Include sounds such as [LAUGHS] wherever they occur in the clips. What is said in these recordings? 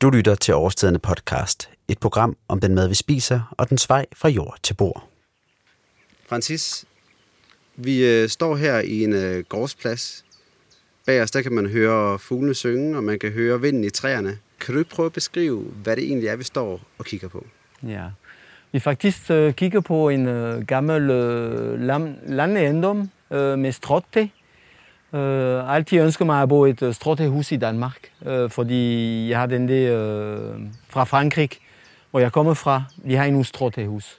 Du lytter til Overstedende podcast, et program om den mad, vi spiser, og dens vej fra jord til bord. Francis, vi øh, står her i en øh, gårdsplads. Bag os der kan man høre fuglene synge, og man kan høre vinden i træerne. Kan du ikke prøve at beskrive, hvad det egentlig er, vi står og kigger på? Ja. Vi faktisk øh, kigger på en øh, gammel øh, lam, landejendom øh, med stråtæ. Øh, altid ønsker mig at bo et øh, stråtæhus i Danmark, øh, fordi jeg har den der øh, fra Frankrig, hvor jeg kommer fra. De har en stråtæhus,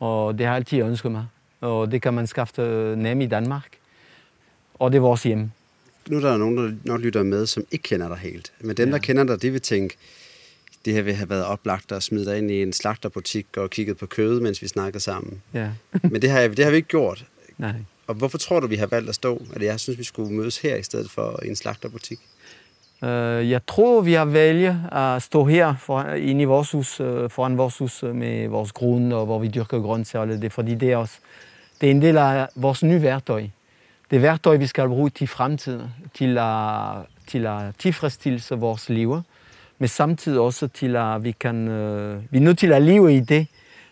og det har altid ønsket mig. Og det kan man skaffe øh, nemt i Danmark, og det er vores hjem. Nu er der nogen, der nok lytter med, som ikke kender dig helt. Men dem, ja. der kender dig, de vil tænke, det her vil have været oplagt at smide dig ind i en slagterbutik og kigget på kød, mens vi snakker sammen. Ja. Men det har, det har vi ikke gjort. Nej. Og hvorfor tror du, vi har valgt at stå? Eller jeg synes, vi skulle mødes her i stedet for i en slagterbutik. Uh, jeg tror, vi har valgt at stå her for, inde i vores hus, uh, foran vores hus uh, med vores grund, og hvor vi dyrker grøntsager og det, fordi det er, også, det er en del af vores nye værktøj. Det værktøj, vi skal bruge til fremtiden, til at, til at tilfredsstille vores liv, men samtidig også til at vi kan, uh, vi er nødt til at leve i det,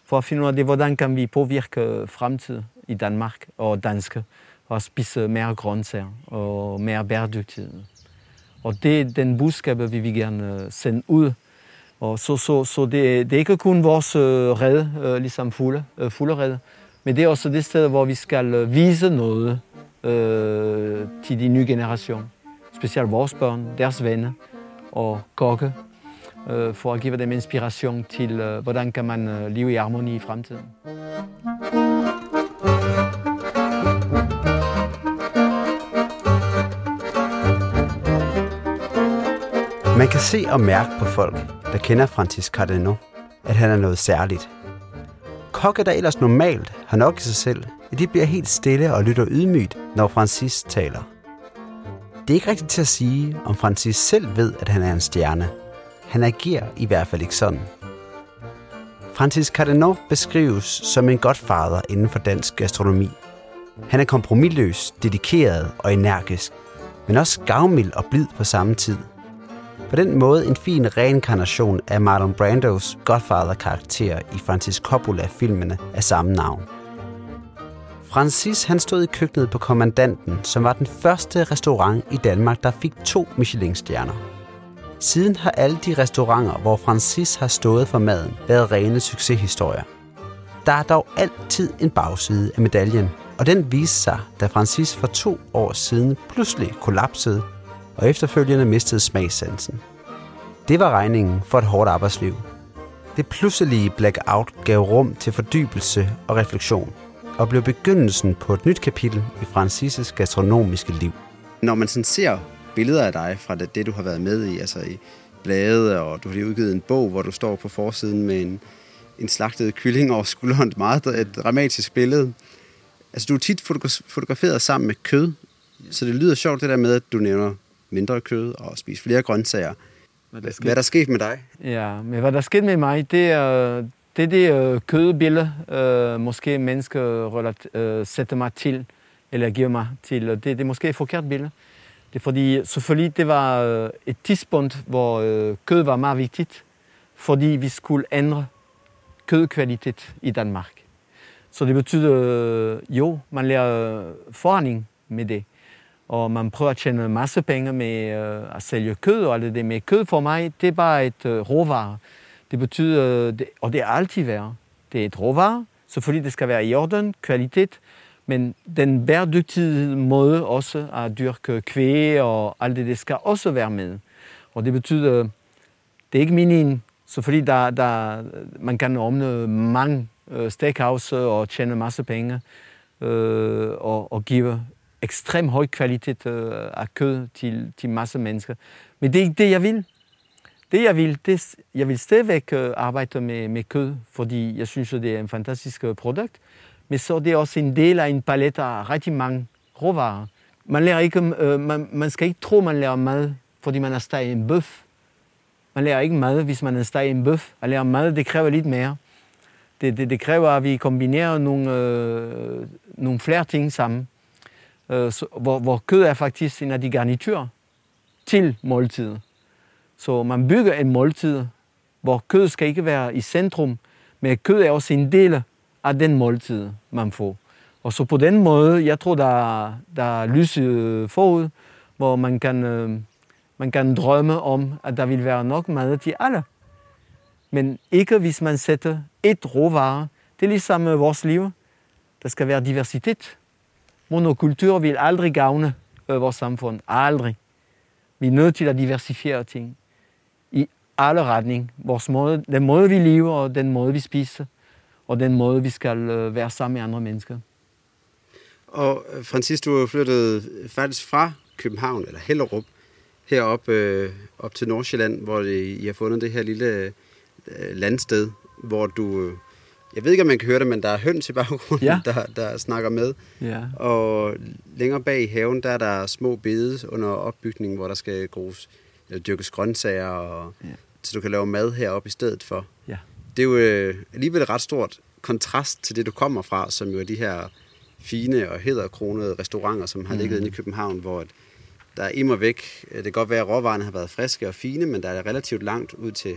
for at finde ud af det, hvordan kan vi påvirke fremtiden i Danmark og danske, og spise mere grøntsager og mere bæredygtighed. Og det er den budskab, vi vil gerne øh, sende ud. Og så, så, så det, det er ikke kun vores øh, red, øh, ligesom fulde, fulde red, men det er også det sted, hvor vi skal vise noget øh, til de nye generationer. Specielt vores børn, deres venner og kokke, øh, for at give dem inspiration til, øh, hvordan kan man øh, leve i harmoni i fremtiden. Man kan se og mærke på folk, der kender Francis Cardeno, at han er noget særligt. Kokke, der ellers normalt har nok i sig selv, at de bliver helt stille og lytter ydmygt, når Francis taler. Det er ikke rigtigt til at sige, om Francis selv ved, at han er en stjerne. Han agerer i hvert fald ikke sådan. Francis Cardeno beskrives som en godfader inden for dansk gastronomi. Han er kompromilløs, dedikeret og energisk, men også gavmild og blid på samme tid – på den måde en fin reinkarnation af Marlon Brandos Godfather-karakter i Francis Coppola-filmene af samme navn. Francis han stod i køkkenet på Kommandanten, som var den første restaurant i Danmark, der fik to Michelin-stjerner. Siden har alle de restauranter, hvor Francis har stået for maden, været rene succeshistorier. Der er dog altid en bagside af medaljen, og den viste sig, da Francis for to år siden pludselig kollapsede og efterfølgende mistede smagssansen. Det var regningen for et hårdt arbejdsliv. Det pludselige blackout gav rum til fordybelse og refleksion, og blev begyndelsen på et nyt kapitel i Francis' gastronomiske liv. Når man sådan ser billeder af dig fra det, det, du har været med i, altså i blade, og du har lige udgivet en bog, hvor du står på forsiden med en, en slagtet kylling over skulderen, et meget et dramatisk billede. Altså, du er tit fotograferet sammen med kød, så det lyder sjovt det der med, at du nævner mindre kød og spise flere grøntsager. Hvad, der hvad er der sket med dig? Ja, men hvad der er sket med mig, det er det, er det uh, kødbillede, uh, måske mennesker uh, sætter mig til, eller giver mig til. Det, det er måske et forkert billede. Det er fordi, selvfølgelig, det var uh, et tidspunkt, hvor uh, kød var meget vigtigt, fordi vi skulle ændre kødkvalitet i Danmark. Så det betyder, uh, jo, man lærer forhandling med det og man prøver at tjene en masse penge med øh, at sælge kød og alt det. Men kød for mig, det er bare et øh, råvare. Det betyder, det, og det er altid værd. Det er et råvare. Selvfølgelig, det skal være i orden, kvalitet, men den bæredygtige måde også at dyrke kvæg og alt det, det skal også være med. Og det betyder, det er ikke meningen, selvfølgelig der, der, man kan omne mange øh, steakhouse og tjene masse penge øh, og, og give ekstrem høj kvalitet øh, af kød til, til masse mennesker. Men det er ikke det, jeg vil. Det, jeg vil, det, jeg vil stadigvæk øh, arbejde med, med kød, fordi jeg synes, det er en fantastisk øh, produkt. Men så det er også en del af en palet af rigtig mange råvarer. Man, lærer ikke, øh, man, man skal ikke tro, man lærer mad, fordi man har steget en bøf. Man lærer ikke mad, hvis man har steget en bøf. At lære mad, det kræver lidt mere. Det, det, det kræver, at vi kombinerer nogle, øh, nogle flere ting sammen øh, så, hvor, hvor kød er faktisk en af de garniturer til måltidet. Så man bygger en måltid, hvor kød skal ikke være i centrum, men kød er også en del af den måltid, man får. Og så på den måde, jeg tror, der, der er lys forud, hvor man kan, øh, man kan drømme om, at der vil være nok mad til alle. Men ikke hvis man sætter et råvare. Det er ligesom øh, vores liv. Der skal være diversitet. Monokultur vil aldrig gavne øh, vores samfund. Aldrig. Vi er nødt til at diversificere ting i alle retninger. Vores måde, den måde, vi lever, og den måde, vi spiser, og den måde, vi skal øh, være sammen med andre mennesker. Og øh, Francis, du er flyttet faktisk fra København, eller Hellerup, herop øh, op til Nordsjælland, hvor I har fundet det her lille øh, landsted, hvor du... Øh, Øh, jeg ved ikke, om man kan høre det, men der er høns i baggrunden, ja. der, der snakker med. Ja. Og længere bag i haven, der er der små bede under opbygningen, hvor der skal gros, eller dyrkes grøntsager, og, ja. så du kan lave mad heroppe i stedet for. Ja. Det er jo øh, alligevel et ret stort kontrast til det, du kommer fra, som jo er de her fine og hedderkronede restauranter, som har mm. ligget inde i København, hvor der er immer væk. Det kan godt være, at råvarerne har været friske og fine, men der er relativt langt ud til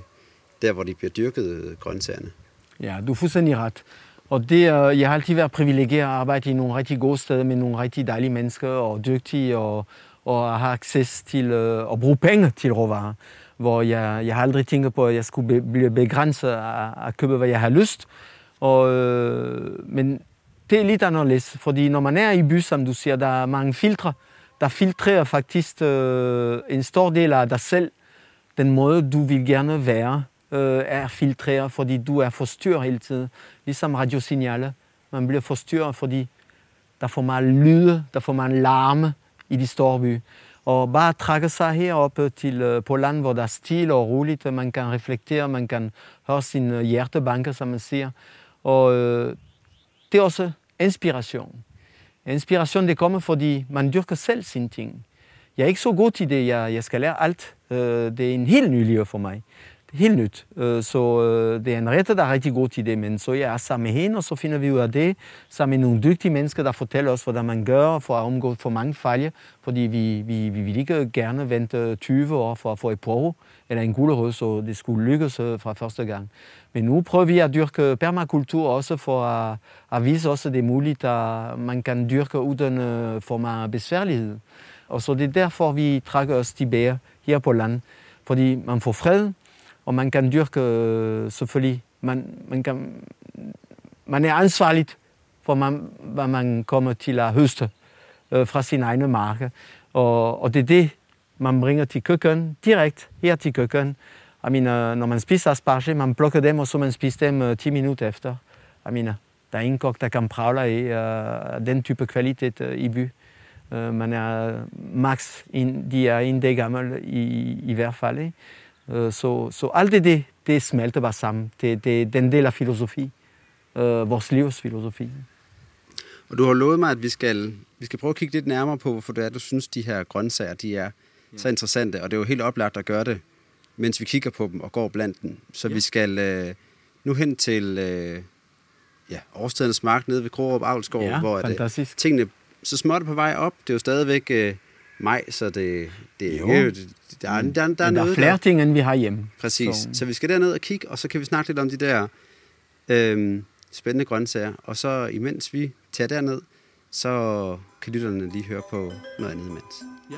der, hvor de bliver dyrket, grøntsagerne. Ja, du er fuldstændig ret. Og det, jeg har altid været privilegeret at arbejde i nogle rigtig gode steder med nogle rigtig dejlige mennesker og dygtige og, og har access til øh, at bruge penge til råvarer. Hvor jeg, jeg har aldrig tænkt på, at jeg skulle be, blive begrænset af at købe, hvad jeg har lyst. Og, øh, men det er lidt anderledes, fordi når man er i by, som du siger, der er mange filtre, der filtrerer faktisk øh, en stor del af dig selv. Den måde, du vil gerne være, øh, er filtreret, fordi du er forstyrret hele tiden. Ligesom radiosignaler. Man bliver forstyrret, fordi der får man lyde, der får man larme i de store byer. Og bare trække sig herop til, øh, på land, hvor der er stille og roligt, man kan reflektere, man kan høre sin øh, hjertebanke, som man siger. Og øh, det er også inspiration. Inspiration det kommer, fordi man dyrker selv sine ting. Jeg er ikke så god til det, jeg, jeg skal lære alt. Øh, det er en helt ny liv for mig. Helt nyt. Øh, så øh, det er en rette, der er rigtig god til det, men så jeg er sammen med hende, og så finder vi ud af det, sammen med nogle dygtige mennesker, der fortæller os, hvordan man gør for at omgå for mange fejl, fordi vi, vi, vi vil ikke gerne vente øh, 20 år for at få et prøve eller en gulerod, så det skulle lykkes fra første gang. Men nu prøver vi at dyrke permakultur også for at, at vise også, at det er muligt, at man kan dyrke uden for meget besværlighed. Og så det er derfor, vi trækker os tilbage her på land. Fordi man får fred, og man kan dyrke øh, selvfølgelig, man, man, kan, man er ansvarlig for, man, hvad man kommer til at høste øh, fra sin egne marke. Og, og det er det, man bringer til køkken, direkte her til køkken. I mean, når man spiser asparge, man plukker dem, og så man spiser dem øh, 10 minutter efter. I mean, der er ingen kok, der kan prale i uh, øh, den type kvalitet uh, i by. Uh, man er max, in, de er en dag gammel i, i hvert fald. Uh, så, så alt det, det, det smelter bare sammen. Det, det den del af filosofi. Uh, vores livs filosofi. Og du har lovet mig, at vi skal, vi skal prøve at kigge lidt nærmere på, hvorfor det er, du synes, de her grøntsager de er så interessante. Og det er jo helt oplagt at gøre det mens vi kigger på dem og går blandt dem. Så ja. vi skal øh, nu hen til øh, ja, årstidens mark nede ved Krogerup Avlsgård, ja, hvor at, øh, tingene så småt på vej op. Det er jo stadigvæk øh, maj, så det, det, jo. Øh, der, er, der, der, der, er, noget, der er flere der. ting, end vi har hjemme. Præcis. Så. så vi skal derned og kigge, og så kan vi snakke lidt om de der øh, spændende grøntsager. Og så imens vi tager derned, så kan lytterne lige høre på noget andet imens. Ja.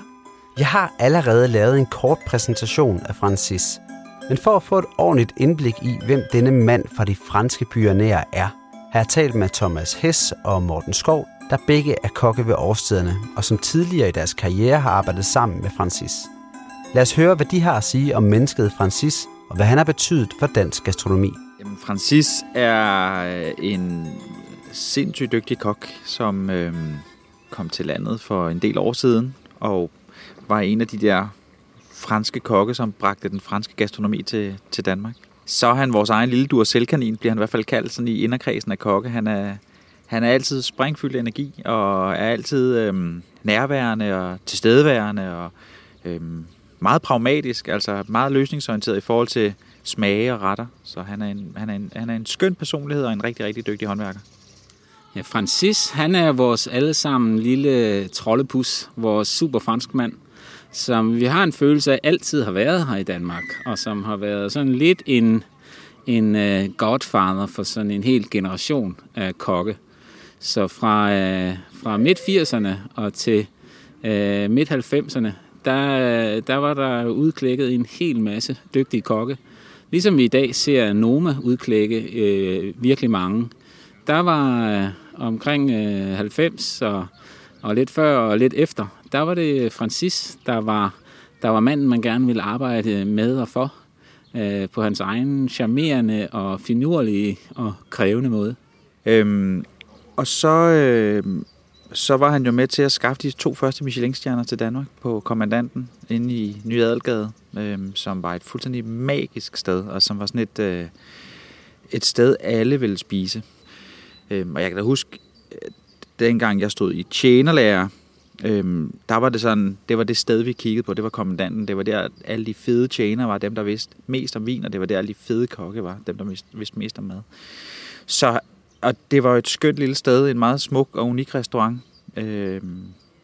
Jeg har allerede lavet en kort præsentation af Francis, men for at få et ordentligt indblik i, hvem denne mand fra de franske pionerer er, har jeg talt med Thomas Hess og Morten Skov, der begge er kokke ved årstiderne, og som tidligere i deres karriere har arbejdet sammen med Francis. Lad os høre, hvad de har at sige om mennesket Francis, og hvad han har betydet for dansk gastronomi. Jamen, Francis er øh, en sindssygt dygtig kok, som øh, kom til landet for en del år siden, og var en af de der franske kokke, som bragte den franske gastronomi til, til Danmark. Så er han vores egen lille duer selvkanin, bliver han i hvert fald kaldt sådan i inderkredsen af kokke. Han er, han er altid springfyldt energi, og er altid øhm, nærværende og tilstedeværende, og øhm, meget pragmatisk, altså meget løsningsorienteret i forhold til smage og retter. Så han er, en, han, er en, han er en skøn personlighed og en rigtig, rigtig dygtig håndværker. Ja, Francis, han er vores allesammen lille troldepus, vores super fransk mand som vi har en følelse af altid har været her i Danmark, og som har været sådan lidt en, en uh, godfather for sådan en hel generation af kokke. Så fra, øh, fra midt-80'erne og til øh, midt-90'erne, der, der var der udklækket en hel masse dygtige kokke. Ligesom vi i dag ser Noma udklække øh, virkelig mange. Der var øh, omkring øh, 90 og, og lidt før og lidt efter, der var det Francis, der var, der var manden, man gerne ville arbejde med og for, øh, på hans egen charmerende og finurlige og krævende måde. Øhm, og så, øh, så var han jo med til at skaffe de to første Michelin-stjerner til Danmark på Kommandanten inde i Nye Adelgade, øh, som var et fuldstændig magisk sted, og som var sådan et, øh, et sted, alle ville spise. Øh, og jeg kan da huske, øh, dengang jeg stod i tjenerlærer, Øhm, der var det sådan, det var det sted, vi kiggede på, det var kommandanten, det var der, alle de fede tjenere var dem, der vidste mest om vin, og det var der, alle de fede kokke var, dem, der vidste mest om mad. Så, og det var jo et skønt lille sted, en meget smuk og unik restaurant, Øh,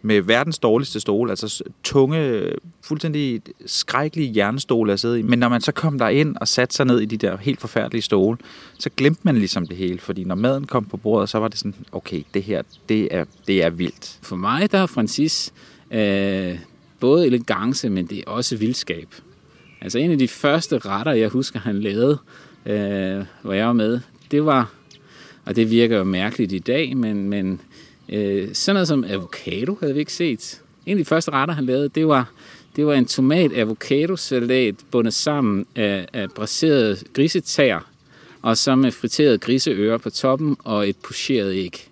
med verdens dårligste stole, altså tunge, fuldstændig skrækkelige jernstole at sidde i. Men når man så kom der ind og satte sig ned i de der helt forfærdelige stole, så glemte man ligesom det hele, fordi når maden kom på bordet, så var det sådan, okay, det her, det er, det er vildt. For mig, der har Francis øh, både elegance, men det er også vildskab. Altså en af de første retter, jeg husker, han lavede, øh, hvor jeg var med, det var, og det virker jo mærkeligt i dag, men, men Øh, sådan noget som avocado havde vi ikke set. En af de første retter, han lavede, det var, det var en tomat-avocado-salat bundet sammen af, af braserede grisetær, og så med friteret griseører på toppen og et pocheret æg.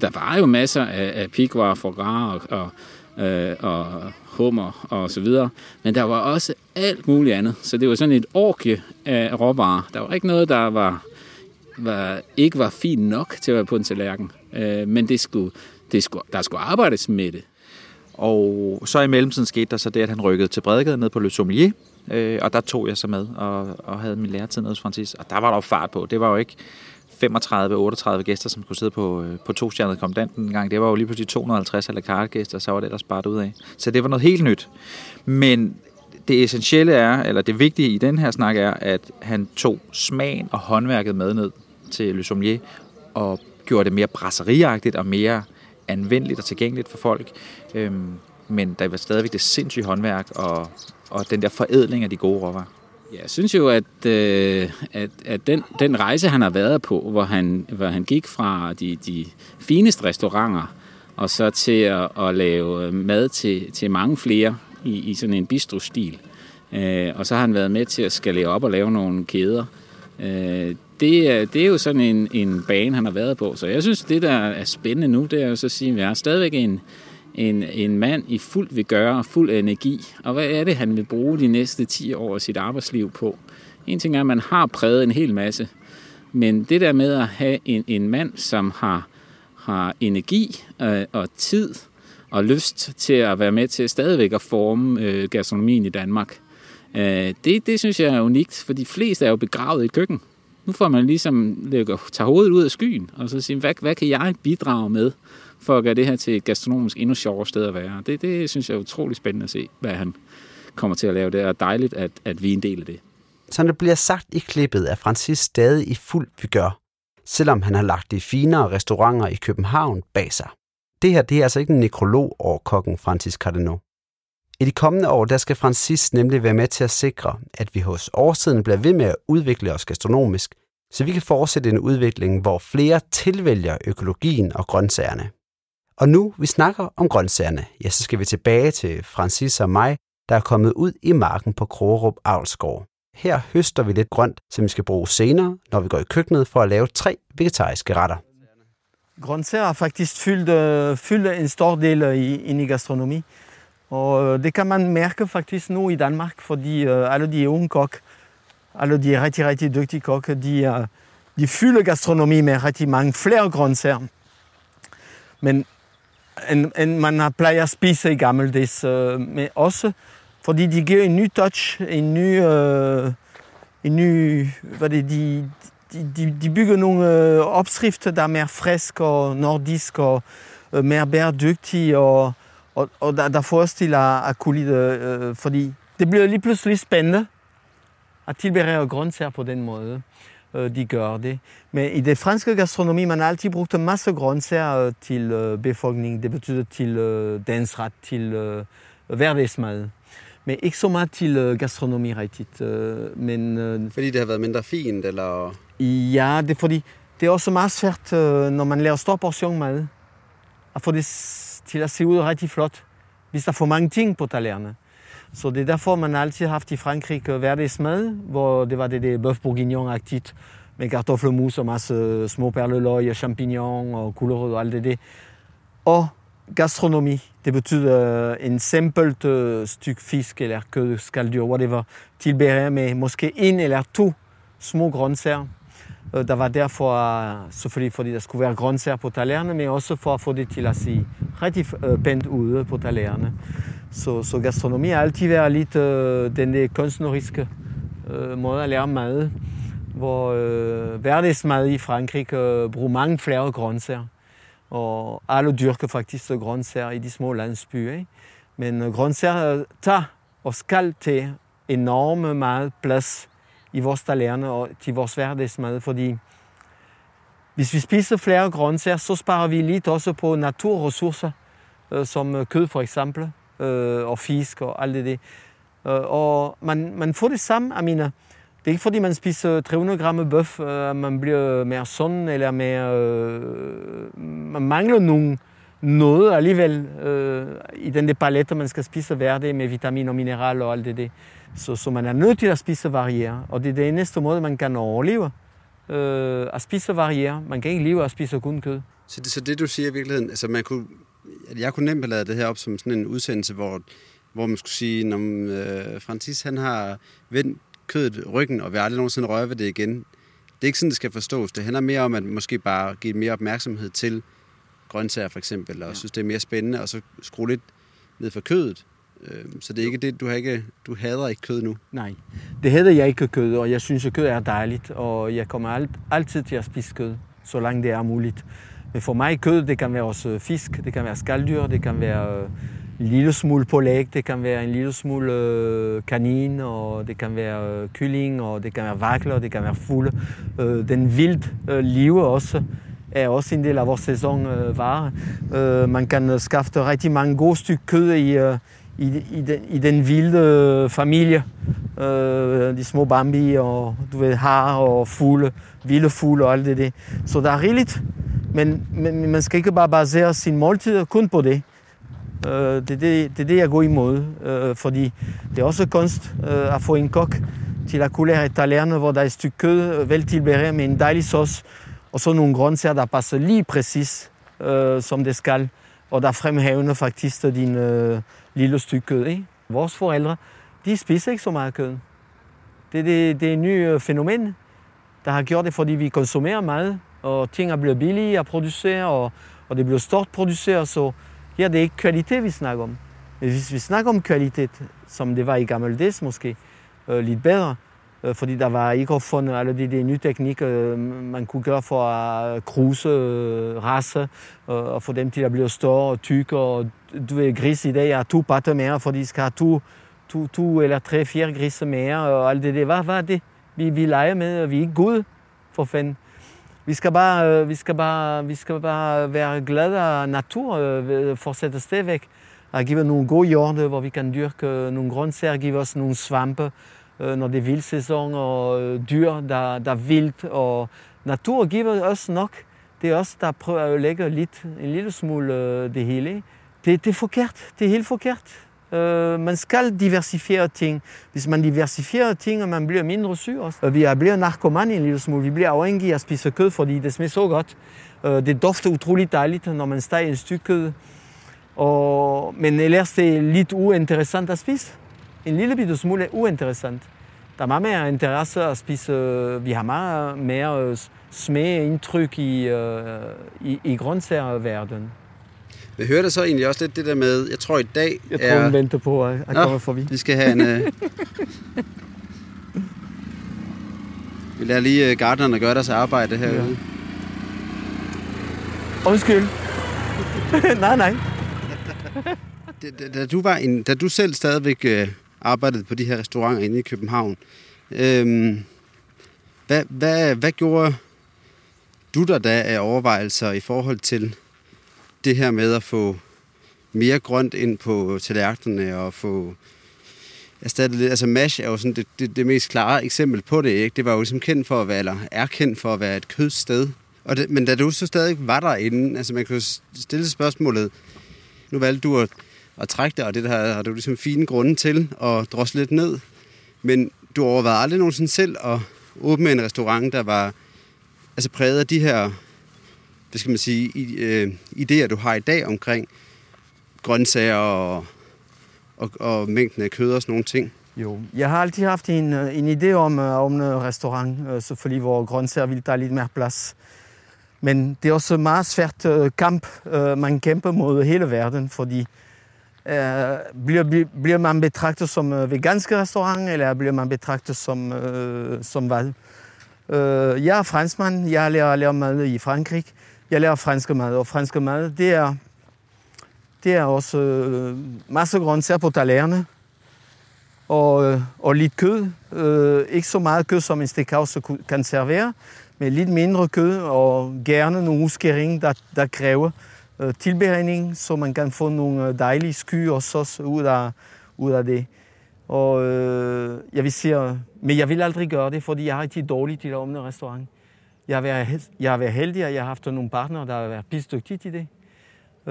Der var jo masser af, af pigvar, foie og, og, øh, og hummer og så videre, men der var også alt muligt andet. Så det var sådan et orkie af råvarer. Der var ikke noget, der var, var, ikke var fin nok til at være på en tallerken. Øh, men det skulle, det skulle, der skulle arbejdes med det. Og så i mellemtiden skete der så det, at han rykkede til Bredegade ned på Le Sommelier, øh, og der tog jeg så med og, og havde min læretid nede hos Francis. Og der var der jo fart på. Det var jo ikke 35-38 gæster, som skulle sidde på, øh, på to stjernede kommandanten en gang. Det var jo lige pludselig 250 eller kartgæster, så var det ellers bare ud af. Så det var noget helt nyt. Men det essentielle er, eller det vigtige i den her snak er, at han tog smagen og håndværket med ned til Le Sommelier og gjorde det mere brasseriagtigt og mere anvendeligt og tilgængeligt for folk. Øhm, men der var stadigvæk det sindssyge håndværk og, og den der forædling af de gode råvarer. Jeg synes jo, at, øh, at, at den, den rejse, han har været på, hvor han, hvor han gik fra de, de fineste restauranter, og så til at, at lave mad til, til mange flere i, i sådan en bistro-stil. Øh, og så har han været med til at skalere op og lave nogle kæder. Øh, det, det er jo sådan en, en bane, han har været på. Så jeg synes, det der er spændende nu, det er jo så at sige, at vi er stadigvæk en, en, en mand i fuld vil gøre, fuld energi. Og hvad er det, han vil bruge de næste 10 år af sit arbejdsliv på? En ting er, at man har præget en hel masse. Men det der med at have en, en mand, som har, har energi øh, og tid og lyst til at være med til stadigvæk at forme øh, gastronomien i Danmark, øh, det, det synes jeg er unikt, for de fleste er jo begravet i køkken. Nu får man ligesom tager hovedet ud af skyen, og så siger, hvad, hvad kan jeg bidrage med, for at gøre det her til et gastronomisk endnu sjovere sted at være. Det, det synes jeg er utrolig spændende at se, hvad han kommer til at lave. Det er dejligt, at, at vi er en del af det. Som det bliver sagt i klippet, er Francis stadig i fuld vigør, selvom han har lagt de finere restauranter i København bag sig. Det her det er altså ikke en nekrolog over kokken Francis Cardinaux. I de kommende år der skal Francis nemlig være med til at sikre, at vi hos årstiden bliver ved med at udvikle os gastronomisk, så vi kan fortsætte en udvikling, hvor flere tilvælger økologien og grøntsagerne. Og nu vi snakker om grøntsagerne, ja, så skal vi tilbage til Francis og mig, der er kommet ud i marken på Krogerup Avlsgård. Her høster vi lidt grønt, som vi skal bruge senere, når vi går i køkkenet for at lave tre vegetariske retter. Grøntsager har faktisk fyldt, øh, fyldt en stor del øh, i, i gastronomi. Og øh, det kan man mærke faktisk nu i Danmark, fordi uh, alle de unge kok, alle de rigtig, rigtig dygtige kokke, de, uh, de fylder gastronomi med rigtig mange flere grøntsager. Men end, end man har plejer at spise i gammeldags, uh, men også fordi de giver en ny touch, en ny, uh, en ny hvad det, de, de, de, bygger nogle uh, opskrifter, der er mere frisk og nordisk og uh, mere bæredygtige og og, og der, der at kunne lide, øh, fordi det bliver lige pludselig spændende at tilberede grøntsager på den måde, øh, de gør det. Men i det franske gastronomi, man har altid brugt en masse grøntsager øh, til øh, befolkningen. Det betyder til øh, dansret, til øh, hverdagsmad. Men ikke så meget til øh, gastronomi rigtigt. Øh, men, øh, Fordi det har været mindre fint, eller... ja, det er fordi, det er også meget svært, øh, når man laver stor portion mad, at få det til at se ud rigtig flot, hvis der er for mange ting på talerne. Så det er derfor, man altid har haft i Frankrig øh, hverdagsmad, hvor det var det det bøf bourguignon-agtigt, med kartoffelmus og masse øh, små perleløg og champignon og gulerod og alt det der. Og gastronomi, det betyder øh, en simpelt stykke fisk eller kød, skaldyr, whatever, tilberedt med måske en eller to små grøntsager. Øh, der var derfor, øh, selvfølgelig fordi der skulle være grøntsager på talerne, men også for at få det til at se rigtig øh, pænt ud øh, på talerne. Så, så gastronomi har altid været lidt øh, den der kunstneriske øh, måde at lære mad, hvor øh, hverdagsmad i Frankrig øh, bruger mange flere grøntsager. Og alle dyrker faktisk grøntsager i de små landsbyer. Ikke? Men grøntsager tager og skal til enorme meget plads i vores talerne og til vores hverdagsmad, fordi hvis vi spiser flere grøntsager, så sparer vi lidt også på naturressourcer, øh, som øh, kød for eksempel, øh, og fisk og alt det der. Øh, og man, man får det samme, jeg mener, det er ikke fordi, man spiser 300 gram bøf, øh, at man bliver mere sund, eller mere... Øh, man mangler nogle, noget alligevel øh, i den der palette, man skal spise hver dag med vitaminer og mineraler og alt det der. Så, så man er nødt til at spise varieret, og det er den eneste måde, man kan overleve. Øh, at spise varieret. Man kan ikke leve af at spise kun kød. Så det, så det du siger i virkeligheden, altså man kunne, jeg kunne nemt have lavet det her op som sådan en udsendelse, hvor, hvor man skulle sige, når øh, Francis han har vendt kødet ryggen, og vil aldrig nogensinde røre ved det igen. Det er ikke sådan, det skal forstås. Det handler mere om, at måske bare give mere opmærksomhed til grøntsager for eksempel, og ja. synes, det er mere spændende, og så skrue lidt ned for kødet. Øh, Så det er ikke det, du, har ikke, du hader ikke kød nu. Nej, det hedder jeg ikke kød, og jeg synes, at kød er dejligt, og jeg kommer alt, altid til at spise kød, så langt det er muligt. Men for mig kød, det kan være også fisk, det kan være skalddyr, det kan være øh, en lille smule pålæg, det kan være en lille smule øh, kanin, og det kan være øh, kylling, og det kan være vakler, det kan være fugle. Øh, den vildt øh, liv også er også en del af vores sæson Øh, var. Øh, man kan skaffe rigtig mange gode stykker kød i, øh, i, i, den, i den vilde øh, familie. Øh, de små bambi og du ved, har og fugle, vilde fugle og alt det der. Så der er rigeligt, men, men man skal ikke bare basere sin måltid kun på det. Øh, det, er det, det er det, jeg går imod, øh, fordi det er også kunst øh, at få en kok til at kunne lære et talerne, hvor der er et stykke kød øh, vel tilberedt med en dejlig sauce, og så nogle grøntsager, der passer lige præcis, øh, som det skal, og der fremhævner faktisk din øh, lille stykke kød. Ikke? Vores forældre, de spiser ikke så meget kød. Det, det, det er et nyt øh, fænomen, der har gjort det, fordi vi konsumerer meget, og ting er blevet billige at producere, og, og det bliver stort produceret, så her ja, det er ikke kvalitet, vi snakker om. Men hvis vi snakker om kvalitet, som det var i gammeldags måske, øh, lidt bedre, øh, fordi der var ikke opfundet alle de, de nye teknikker, øh, man kunne gøre for at øh, kruse øh, race, øh, og få dem til at blive større og tykke, og du ved, gris i dag har to patter mere, fordi de skal have to, to, to eller tre, fire grise mere, og alt det der. Hvad, hvad er det? Vi, vi leger med, og vi er ikke gode, for fanden. Vi skal bare, øh, vi skal bare, vi skal bare være glade af natur, øh, fortsætte stadigvæk. At give nogle gode jorde, hvor vi kan dyrke øh, nogle grøntsager, give os nogle svampe, øh, når det er vildsæson, og øh, dyr, der, der er vildt, og natur giver os nok. Det er os, der prøver at lægge lidt, en lille smule øh, det hele. Det, det er forkert. Det er helt forkert. Øh, man skal diversificere ting. Hvis man diversificerer ting, og man bliver mindre syg også. Og Vi er blevet narkoman en lille smule. Vi bliver afhængige af at spise kød, fordi det smager så godt. Øh, det dufter utroligt dejligt, når man steger en stykke kød. Og, men ellers det er lidt uinteressant at spise. En lille bitte smule uinteressant. Der er meget mere interesse at spise. øh, Vi har meget mere smag indtryk i, i, i grøntsagerverdenen. Hører det så egentlig også lidt det der med, jeg tror i dag Jeg tror, hun venter på at, at Nå. komme forbi. Vi skal have en... Øh... Vi lader lige øh, gartnerne gøre deres arbejde herude. Ja. Undskyld. [LAUGHS] nej, nej. da, da, da, du var en, da du selv stadigvæk øh, arbejdede på de her restauranter inde i København, Øhm, hvad, hvad, hvad gjorde du der da af overvejelser i forhold til det her med at få mere grønt ind på tallerkenerne og få erstattet lidt. Altså MASH er jo sådan det, det, det mest klare eksempel på det. Ikke? Det var jo ligesom kendt for at være, eller er kendt for at være et kødsted. Og det, men da du så stadig var derinde, altså man kan jo stille spørgsmålet, nu valgte du at, at trække dig, og det der har du ligesom fine grunde til at drosle lidt ned. Men du overvejede aldrig nogensinde selv at åbne en restaurant, der var altså præget af de her hvad skal man sige, i, øh, idéer, du har i dag omkring grøntsager og, og, og mængden af kød og sådan nogle ting? Jo, jeg har altid haft en, øh, en idé om at åbne en restaurant, øh, selvfølgelig hvor grøntsager vil tage lidt mere plads. Men det er også meget svært øh, kamp, man kæmper mod hele verden, fordi øh, bliver, bliver man betragtet som øh, vegansk restaurant, eller bliver man betragtet som, øh, som hvad? Øh, jeg er franskmand, jeg lærer lærer mad i Frankrig, jeg lærer fransk mad, og fransk mad, det er, det er også øh, masser af grøntsager på talerne, og, øh, og lidt kød. Øh, ikke så meget kød, som en steakhouse kan servere, men lidt mindre kød, og gerne nogle udskæring, der, der kræver øh, tilberedning, så man kan få nogle øh, dejlige sky og sås ud af, ud af det. Og øh, jeg vil sige, øh, men jeg vil aldrig gøre det, fordi jeg er rigtig dårlig til at åbne restaurant. Jeg har været, jeg har været heldig, at jeg har haft nogle partnere, der har været pisdygtige til det.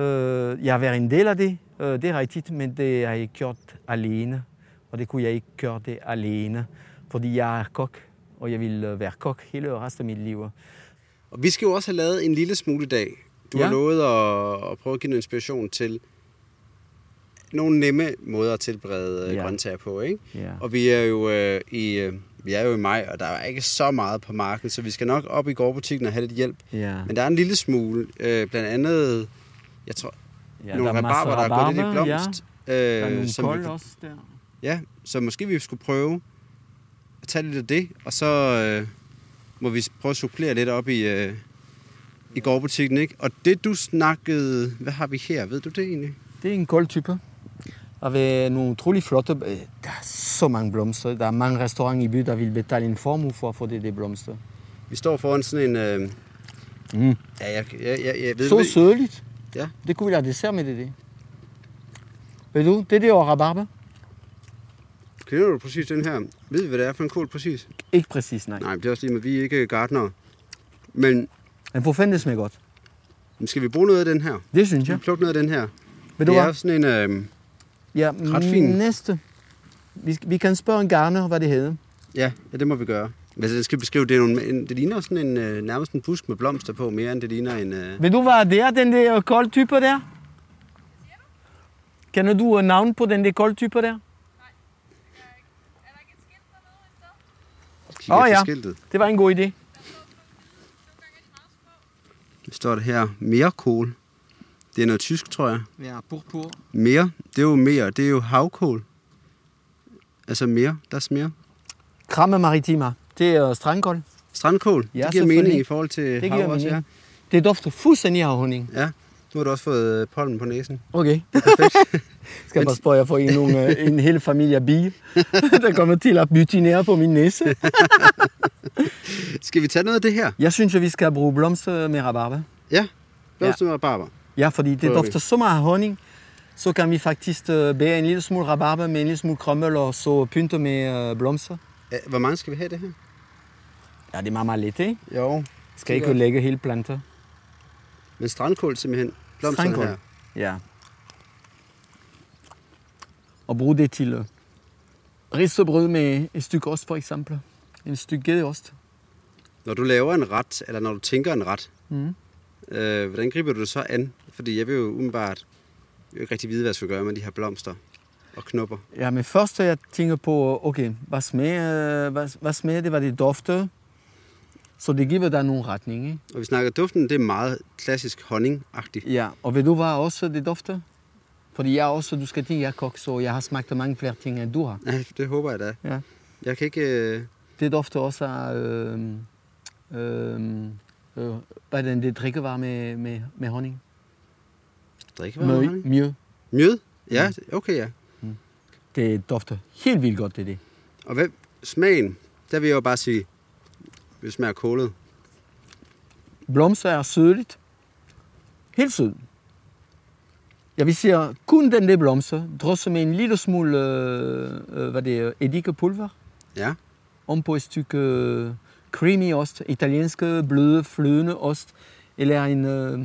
Øh, jeg har været en del af det, øh, det er rigtigt, men det har jeg ikke gjort alene. Og det kunne jeg ikke gøre det alene, fordi jeg er kok, og jeg vil øh, være kok hele resten af mit liv. Og vi skal jo også have lavet en lille smule i dag. Du ja. har lovet at, at prøve at give en inspiration til nogle nemme måder at tilberede ja. grøntsager på, ikke? Ja. Og vi er jo øh, i øh, vi er jo i maj, og der er ikke så meget på markedet, så vi skal nok op i gårdbutikken og have lidt hjælp. Ja. Men der er en lille smule, øh, blandt andet, jeg tror, ja, nogle rabarber, der er gået lidt i blomst. Ja. Øh, der er nogle som vi, også der. Ja, så måske vi skulle prøve at tage lidt af det, og så øh, må vi prøve at supplere lidt op i, øh, i gårdbutikken, ikke? Og det du snakkede, hvad har vi her? Ved du det egentlig? Det er en kold type avec nogle utrolig flotte... Der er så mange blomster. Der er mange restauranter i byen, der vil betale en formue for at få det, det blomster. Vi står foran sådan en... Øh... Mm. Ja, jeg, jeg, jeg, jeg ved Så det, sødligt. Ja. Det kunne vi have dessert med det, det. Ved du, det er det og rabarber. Kender du præcis den her? Ved vi, hvad det er for en kål præcis? Ikke præcis, nej. Nej, det er også lige med, vi er ikke gardnere. Men... Men fanden det smager godt. Men skal vi bruge noget af den her? Det synes jeg. Vi plukke noget af den her. Ved du det hvad? er sådan en... Øh... Ja, Ret fin. næste. Vi, vi kan spørge en garner, hvad det hedder. Ja, ja det må vi gøre. Hvis jeg skal beskrive, det, er nogle, en, det ligner sådan en, øh, nærmest en busk med blomster på, mere end det ligner en... Øh... Vil du være der, den der kold type der? Kender du uh, navn på den der kold type der? Åh oh, ja, skiltet. det var en god idé. Det står der her, mere kål. Det er noget tysk, tror jeg. Ja, purpur. Mere, det er jo mere, det er jo havkål. Altså mere, der er mere. Kramme maritima, det er strandkål. Strandkål, ja, det giver mening i forhold til det hav også, ja. Det dufter fuldstændig af honning. Ja, nu har du også fået øh, pollen på næsen. Okay. Det er perfekt. [LAUGHS] Skal bare spørge, jeg får en, nogle, øh, en hel familie af bier, [LAUGHS] der kommer til at butinere på min næse. [LAUGHS] skal vi tage noget af det her? Jeg synes, at vi skal bruge blomster med rabarber. Ja, blomster med rabarber. Ja, fordi det dufter så meget af honning, så kan vi faktisk uh, bære en lille smule rabarber med en lille smule krømmel og så pynte med blomster. Hvor mange skal vi have det her? Ja, det er meget, meget lidt, ikke? Jo. Skal ikke lægge hele planter. Men strandkål simpelthen? Blomsterne strandkål. her? Ja. Og brug det til uh, risebrød med et stykke ost, for eksempel. En stykke gedeost. Når du laver en ret, eller når du tænker en ret, mm. Øh, hvordan griber du det så an? Fordi jeg vil jo umiddelbart jeg vil ikke rigtig vide, hvad jeg skal gøre med de her blomster og knopper. Ja, men først jeg tænker på, okay, hvad smager, hvad, hvad smager det, hvad det dufter? Så det giver dig nogle retning, ikke? Og vi snakker duften, det er meget klassisk honningagtigt. Ja, og ved du hvad også det dufter? Fordi jeg også, du skal tænke, jeg er kok, så jeg har smagt mange flere ting, end du har. Ja, det håber jeg da. Ja. Jeg kan ikke... Øh... Det dufter også af øh, øh, Øh, hvad er det, det drikkevarer med, med, med honning? Drikkevarer med honning? Mjød. Mjød? Ja, okay, ja. Det dufter helt vildt godt, det det. Og hvad, smagen, der vil jeg jo bare sige, det smager kålet. Blomster er sødligt. Helt sød. Jeg vil sige, kun den der blomster, drysset med en lille smule, øh, øh, hvad det er, eddikepulver, Ja, om på et stykke øh, creamy ost, italienske bløde, flydende ost, eller en, øh,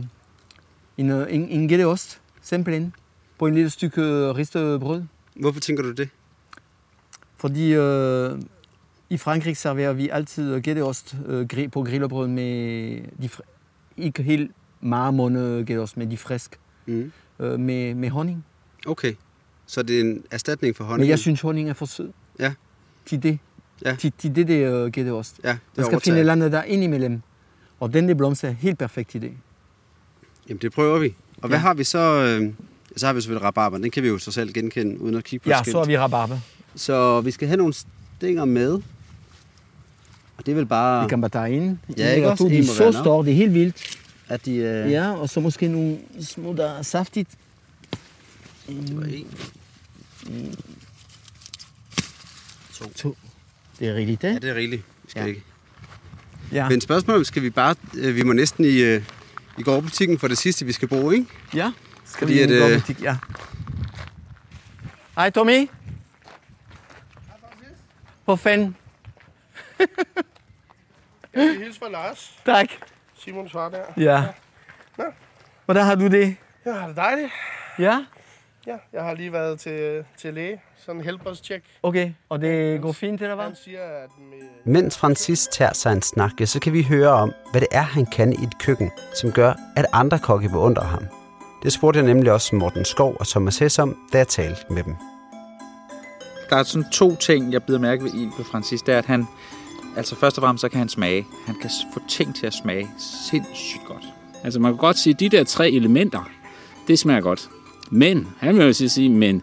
en, øh, en, en gætteost, simpelthen, på en lille stykke øh, ristet brød. hvorfor tænker du det? Fordi øh, i Frankrig serverer vi altid gætteost øh, på grillebrød med de ikke helt marmorne gætteost, men de frisk Mm. øh, med, med honning. Okay, så det er en erstatning for honning? Men jeg synes, honning er for sød. Ja. Til det. Ja. Til, til det der øh, gætteost. Ja, det Man skal finde et jeg. eller andet der ind imellem. Og den der blomster er helt perfekt i det. Jamen, det prøver vi. Og hvad Ja. har vi så? Øh, så har vi selvfølgelig rabarber. Den kan vi jo så selv genkende, uden at kigge på Ja, skilt. så er vi rabarber. Så vi skal have nogle stænger med. Det er vel bare, Vi kan bare tage ind. Ja, ikke også? De er så store, det er helt vildt. at de... Øh, Ja, og så måske nogle små, der er saftigt. det var en. To. To. Det er rigtigt, Ja, det? det er rigeligt. Vi skal Ja. ikke. Ja. Men spørgsmålet skal vi bare... Øh, vi må næsten i, øh, i gårdbutikken for det sidste, vi skal bruge, ikke? Ja, skal Fordi vi at, i en øh? Ja. Hej Tommy. Hvor fanden? [LAUGHS] Skal hilse fra Lars. Tak. Simons far der. Ja. Hvordan har du det? Jeg har det dejligt. Ja? Ja, jeg har lige været til, til læge. Sådan en helbredstjek. Okay. Og det går fint, eller hvad? Han siger, at med, Mens Francis tager sig en snak, ja, så kan vi høre om, hvad det er, han kan i et køkken, som gør, at andre kokke beundrer ham. Det spurgte jeg nemlig også Morten Skov og Thomas Hess om, da jeg talte med dem. Der er sådan to ting, jeg bider mærke ved i ved Francis. Det er, at han, altså først og fremmest, så kan han smage. Han kan få ting til at smage sindssygt godt. Altså man kan godt sige, at de der tre elementer, det smager godt. Men, han vil jo sige, men,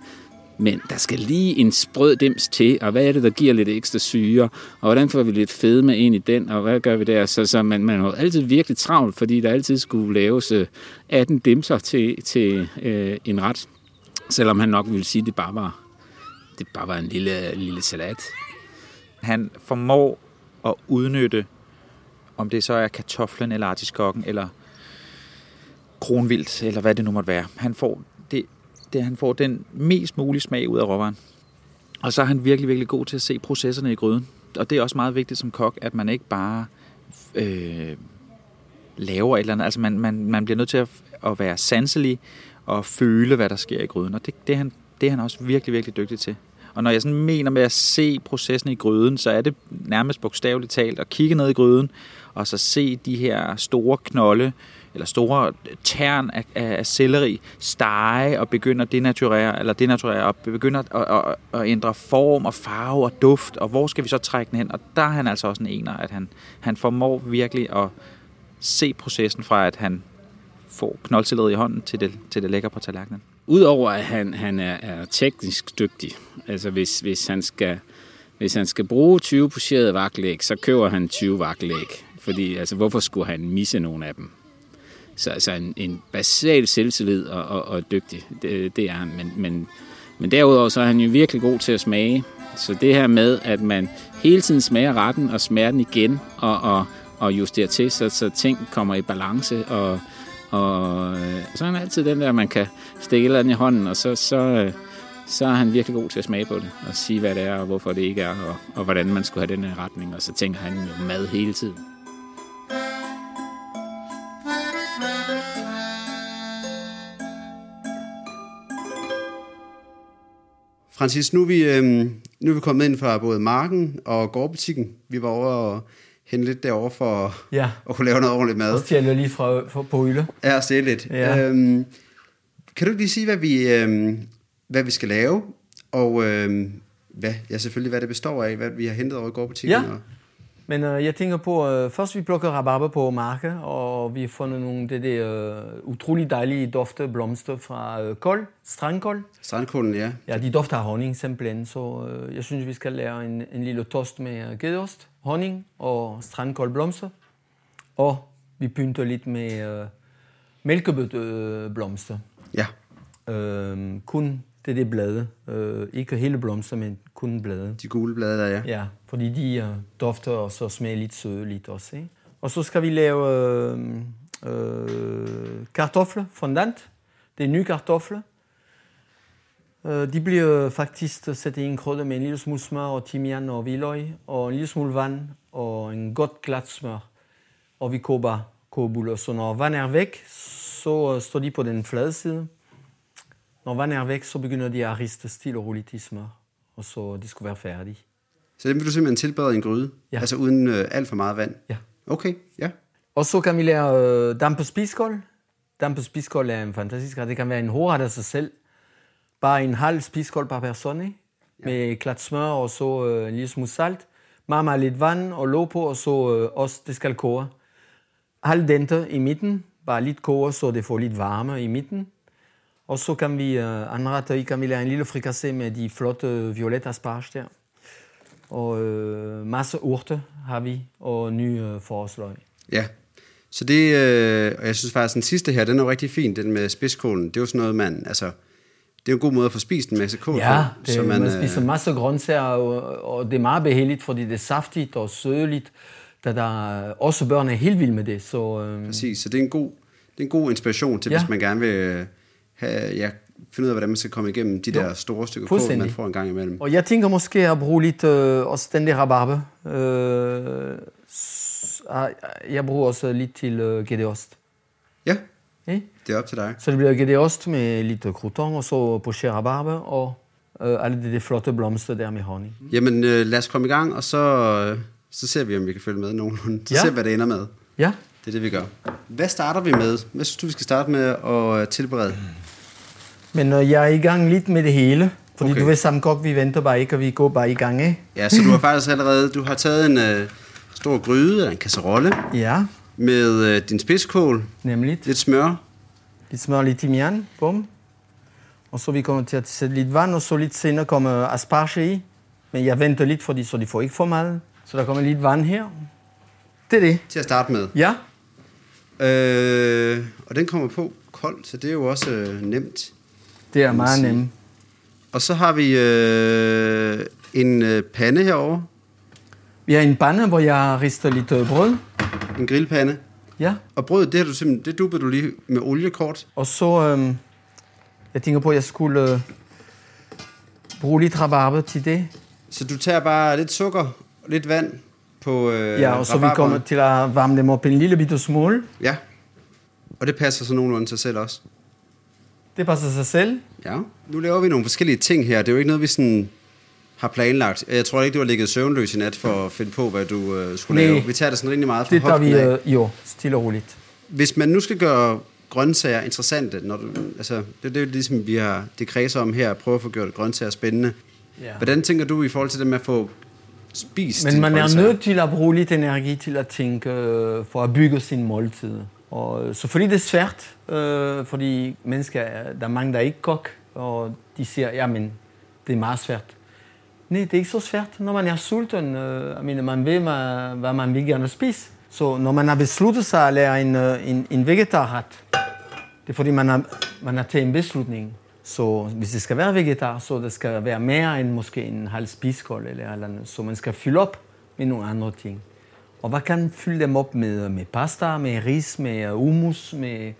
men der skal lige en sprød dims til, og hvad er det, der giver lidt ekstra syre, og hvordan får vi lidt fedme ind i den, og hvad gør vi der? Så, så man, man jo altid virkelig travlt, fordi der altid skulle laves øh, 18 dimser til, til øh, en ret. Selvom han nok ville sige, at det bare var, det bare var en lille, lille salat. Han formår at udnytte, om det så er kartoflen eller artiskokken eller kronvildt, eller hvad det nu måtte være. Han får, det, det, han får den mest mulige smag ud af råvaren. Og så er han virkelig, virkelig god til at se processerne i gryden. Og det er også meget vigtigt som kok, at man ikke bare øh, laver et eller andet. Altså man, man, man bliver nødt til at, at være sanselig og føle, hvad der sker i gryden. Og det, det, er han, det er han også virkelig, virkelig dygtig til. Og når jeg sådan mener med at se processen i gryden, så er det nærmest bogstaveligt talt at kigge ned i gryden, og så se de her store knolde, eller store tern af, af, af selleri, stege og begynde at denaturere, eller denaturere og begynde at, at, at, at ændre form og farve og duft, og hvor skal vi så trække den hen? Og der er han altså også en ener, at han, han formår virkelig at se processen fra, at han får knoldcelleri i hånden, til det, til det lægger på tallerkenen. Udover at han, han er, er teknisk dygtig, altså hvis, hvis, han skal, hvis han skal bruge 20 pocherede vagtlæg, så køber han 20 vagtlæg. Fordi altså, hvorfor skulle han misse nogen af dem? Så altså en, en basal selvtillid og, og, og dygtig, det, det er han. Men, men, men derudover så er han jo virkelig god til at smage. Så det her med, at man hele tiden smager retten og smager den igen og, og, og justerer til, så, så ting kommer i balance og, og øh, så er han altid den der, man kan stikke et eller andet i hånden, og så, så, øh, så er han virkelig god til at smage på det, og sige, hvad det er, og hvorfor det ikke er, og, og hvordan man skulle have den her retning. Og så tænker han jo mad hele tiden. Francis, nu er, vi, øh, nu er vi kommet ind fra både marken og gårdbutikken. Vi var over og hente lidt derovre for Ja. at kunne lave noget ordentligt mad. Og stjæler lige fra, fra på hylde. Ja, og stjæle lidt. Ja. Øhm, kan du lige sige, hvad vi, øhm, hvad vi skal lave? Og øhm, hvad, ja, selvfølgelig, hvad det består af, hvad vi har hentet over i gårdbutikken. Ja. Og, Men øh, jeg tænker på, øh, først vi plukker rabarber på marke, og vi har fundet nogle det der øh, utrolig dejlige dufte blomster fra øh, kål, strandkål. strandkålen, ja. Ja, de dufter af honning simpelthen, så øh, jeg synes, vi skal lave en, en lille toast med øh, gedeost, honning og strandkålblomster. Og vi pynter lidt med øh, mælkebøtteblomster. Ja. Øh, kun Det det blade. Øh, ikke hele blomster, men kun blade. De gule blade der, ja. Ja, fordi de øh, dufter og så smager lidt sødeligt også. Ikke? Og så skal vi lave øh, øh, kartofler fondant. Det er nye kartofler. Øh, de bliver faktisk sat i en krydder med en lille smule smør og timian og hvidløg, og en lille smule vand og en godt glat smør. Og vi koger kogebuller. Så når vand er væk, så øh, står de på den flade side. Når vand er væk, så begynder de at riste stille og roligt i smør. Og så de skulle være færdige. Så den vil du simpelthen tilberede i en gryde? Ja. Altså uden øh, alt for meget vand? Ja. Okay, ja. Og så kan vi lave øh, dampet spiskål. Dampet spiskål er en fantastisk ret. Det kan være en hovedret af sig selv. Bare en halv spiskål per person, ikke? med klat smør og så øh, en lille smule salt. Meget, meget lidt vand og låg på, og så øh, også det skal koge. Halv dente i midten, bare lidt koge, så det får lidt varme i midten. Og så kan vi øh, anrette i, kan vi lave en lille frikassé med de flotte violette asparges der. Og øh, masse urter har vi, og nye øh, forårsløg. Ja. Så det, øh, og jeg synes faktisk, den sidste her, den er jo rigtig fin, den med spidskålen. Det er jo sådan noget, man, altså, det er en god måde at få spist en masse kål Ja, på. det, man, man spiser masser af grøntsager, og, og det er meget behageligt, fordi det er saftigt og sødeligt. Da der også børn er helt vilde med det. Så, øh, Præcis, så det er en god, det er en god inspiration til, ja. Ja. hvis man gerne vil øh, have, ja, finde ud af, hvordan man skal komme igennem de Jo, der store stykker kål, man får en gang imellem. og jeg tænker måske at bruge lidt øh, også den der rabarbe. Øh, ah, jeg bruger også lidt til øh, gædeost. Ja, Ikke? det er op til dig. Så det bliver gædeost med lidt crouton, og så poché rabarbe, og øh, alle de, de flotte blomster der med honning. Jamen, øh, lad os komme i gang, og så, øh, så ser vi, om vi kan følge med nogenlunde. Så ja. Ja. ser vi, hvad det ender med. Ja, Det er det, vi gør. Hvad starter vi med? Hvad synes du, vi skal starte med at øh, tilberede? Men øh, jeg er i gang lidt med det hele. Fordi Okay. du ved, som kok, vi venter bare ikke, og vi går bare i gang, ikke? Ja, så du har faktisk allerede du har taget en øh, stor gryde en kasserolle Ja, med øh, din spidskål, nemlig. lidt smør, Lidt smør, lidt timian, bum. Og så vi kommer til at sætte lidt vand, og så lidt senere kommer asparge i. Men jeg venter lidt, fordi så de får ikke for meget. Så der kommer lidt vand her. Det er det. til at starte med. Ja, Øh, og den kommer på koldt, så det er jo også øh, nemt. Det er meget sige. nemt. Og så har vi øh, en øh, pande herovre, Vi har en pande, hvor jeg rister lidt øh, brød. en grillpande. Ja, Og brødet, det, har du simpelthen, det dubber du lige med olie kort. og så... Øh, jeg tænker på, at jeg skulle øh, bruge lidt rabarbe til det. Så du tager bare lidt sukker og lidt vand på øh, Ja, og så vi kommer til at varme dem op en lille bitte smule. Ja, og det passer så nogenlunde sig selv også. Det passer sig selv. Ja, nu laver vi nogle forskellige ting her. Det er jo ikke noget, vi sådan har planlagt. Jeg tror ikke, du har ligget søvnløs i nat for at finde på, hvad du øh, skulle Nej. lave. Vi tager det sådan rigtig meget fra Det hoften vi af. øh, jo, stille og roligt. Hvis man nu skal gøre grøntsager interessante, når du, altså, det, det er jo ligesom, vi har det kredser om her, at prøve at få gjort grøntsager spændende. Ja. Hvordan tænker du i forhold til det med at få spist Men man er grøntsager? nødt til at bruge lidt energi til at tænke øh, for at bygge sin måltid. Og øh, selvfølgelig det er svært, øh, fordi mennesker, der er mange, der er ikke kok, og de siger, jamen, det er meget svært. Nej, det er ikke så svært, når man er sulten. Øh, jeg mener, man ved, man, hvad man vil gerne spise. Så når man har besluttet sig at lære en, øh, en, en vegetarret, det er fordi, man har, man har taget en beslutning. Så hvis det skal være vegetar, så det skal være mere end måske en halv spiskål eller eller andet. Så man skal fylde op med nogle andre ting. Og hvad kan fylde dem op med? Med pasta, med ris, med hummus, med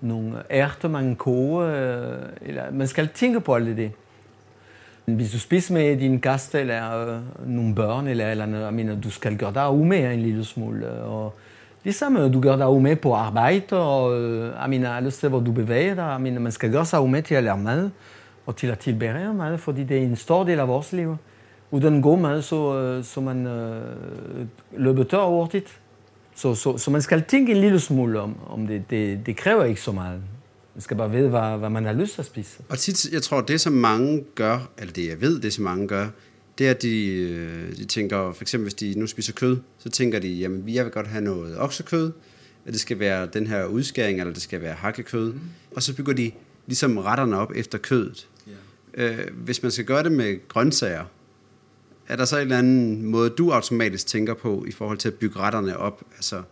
nogle ærter, man koger. Øh, eller, man skal tænke på alt det. Hvis du spiser med din gæst eller øh, nogle børn eller eller jeg mener, du skal gøre dig umage en lille smule. Øh, og ligesom øh, du gør dig umage på arbejde, og øh, jeg mener, alle steder, hvor du bevæger dig, jeg mener, man skal gøre sig umage til at lære mad og til at tilberede mad, fordi det er en stor del af vores liv. Uden god mad, så, øh, så man øh, løber tør hurtigt. Så, så, så man skal tænke en lille smule om, om det. det. Det kræver ikke så meget. Man skal bare vide, hvad, hvad man har lyst til at spise. Og tit, jeg tror, det som mange gør, eller det jeg ved, det som mange gør, det er, at de, øh, de tænker, for eksempel hvis de nu spiser kød, så tænker de, jamen jeg vil godt have noget oksekød, at det skal være den her udskæring, eller det skal være hakkekød. Mm. Og så bygger de ligesom retterne op efter kødet. Yeah. Øh, hvis man skal gøre det med grøntsager, er der så en eller anden måde, du automatisk tænker på, i forhold til at bygge retterne op? Altså,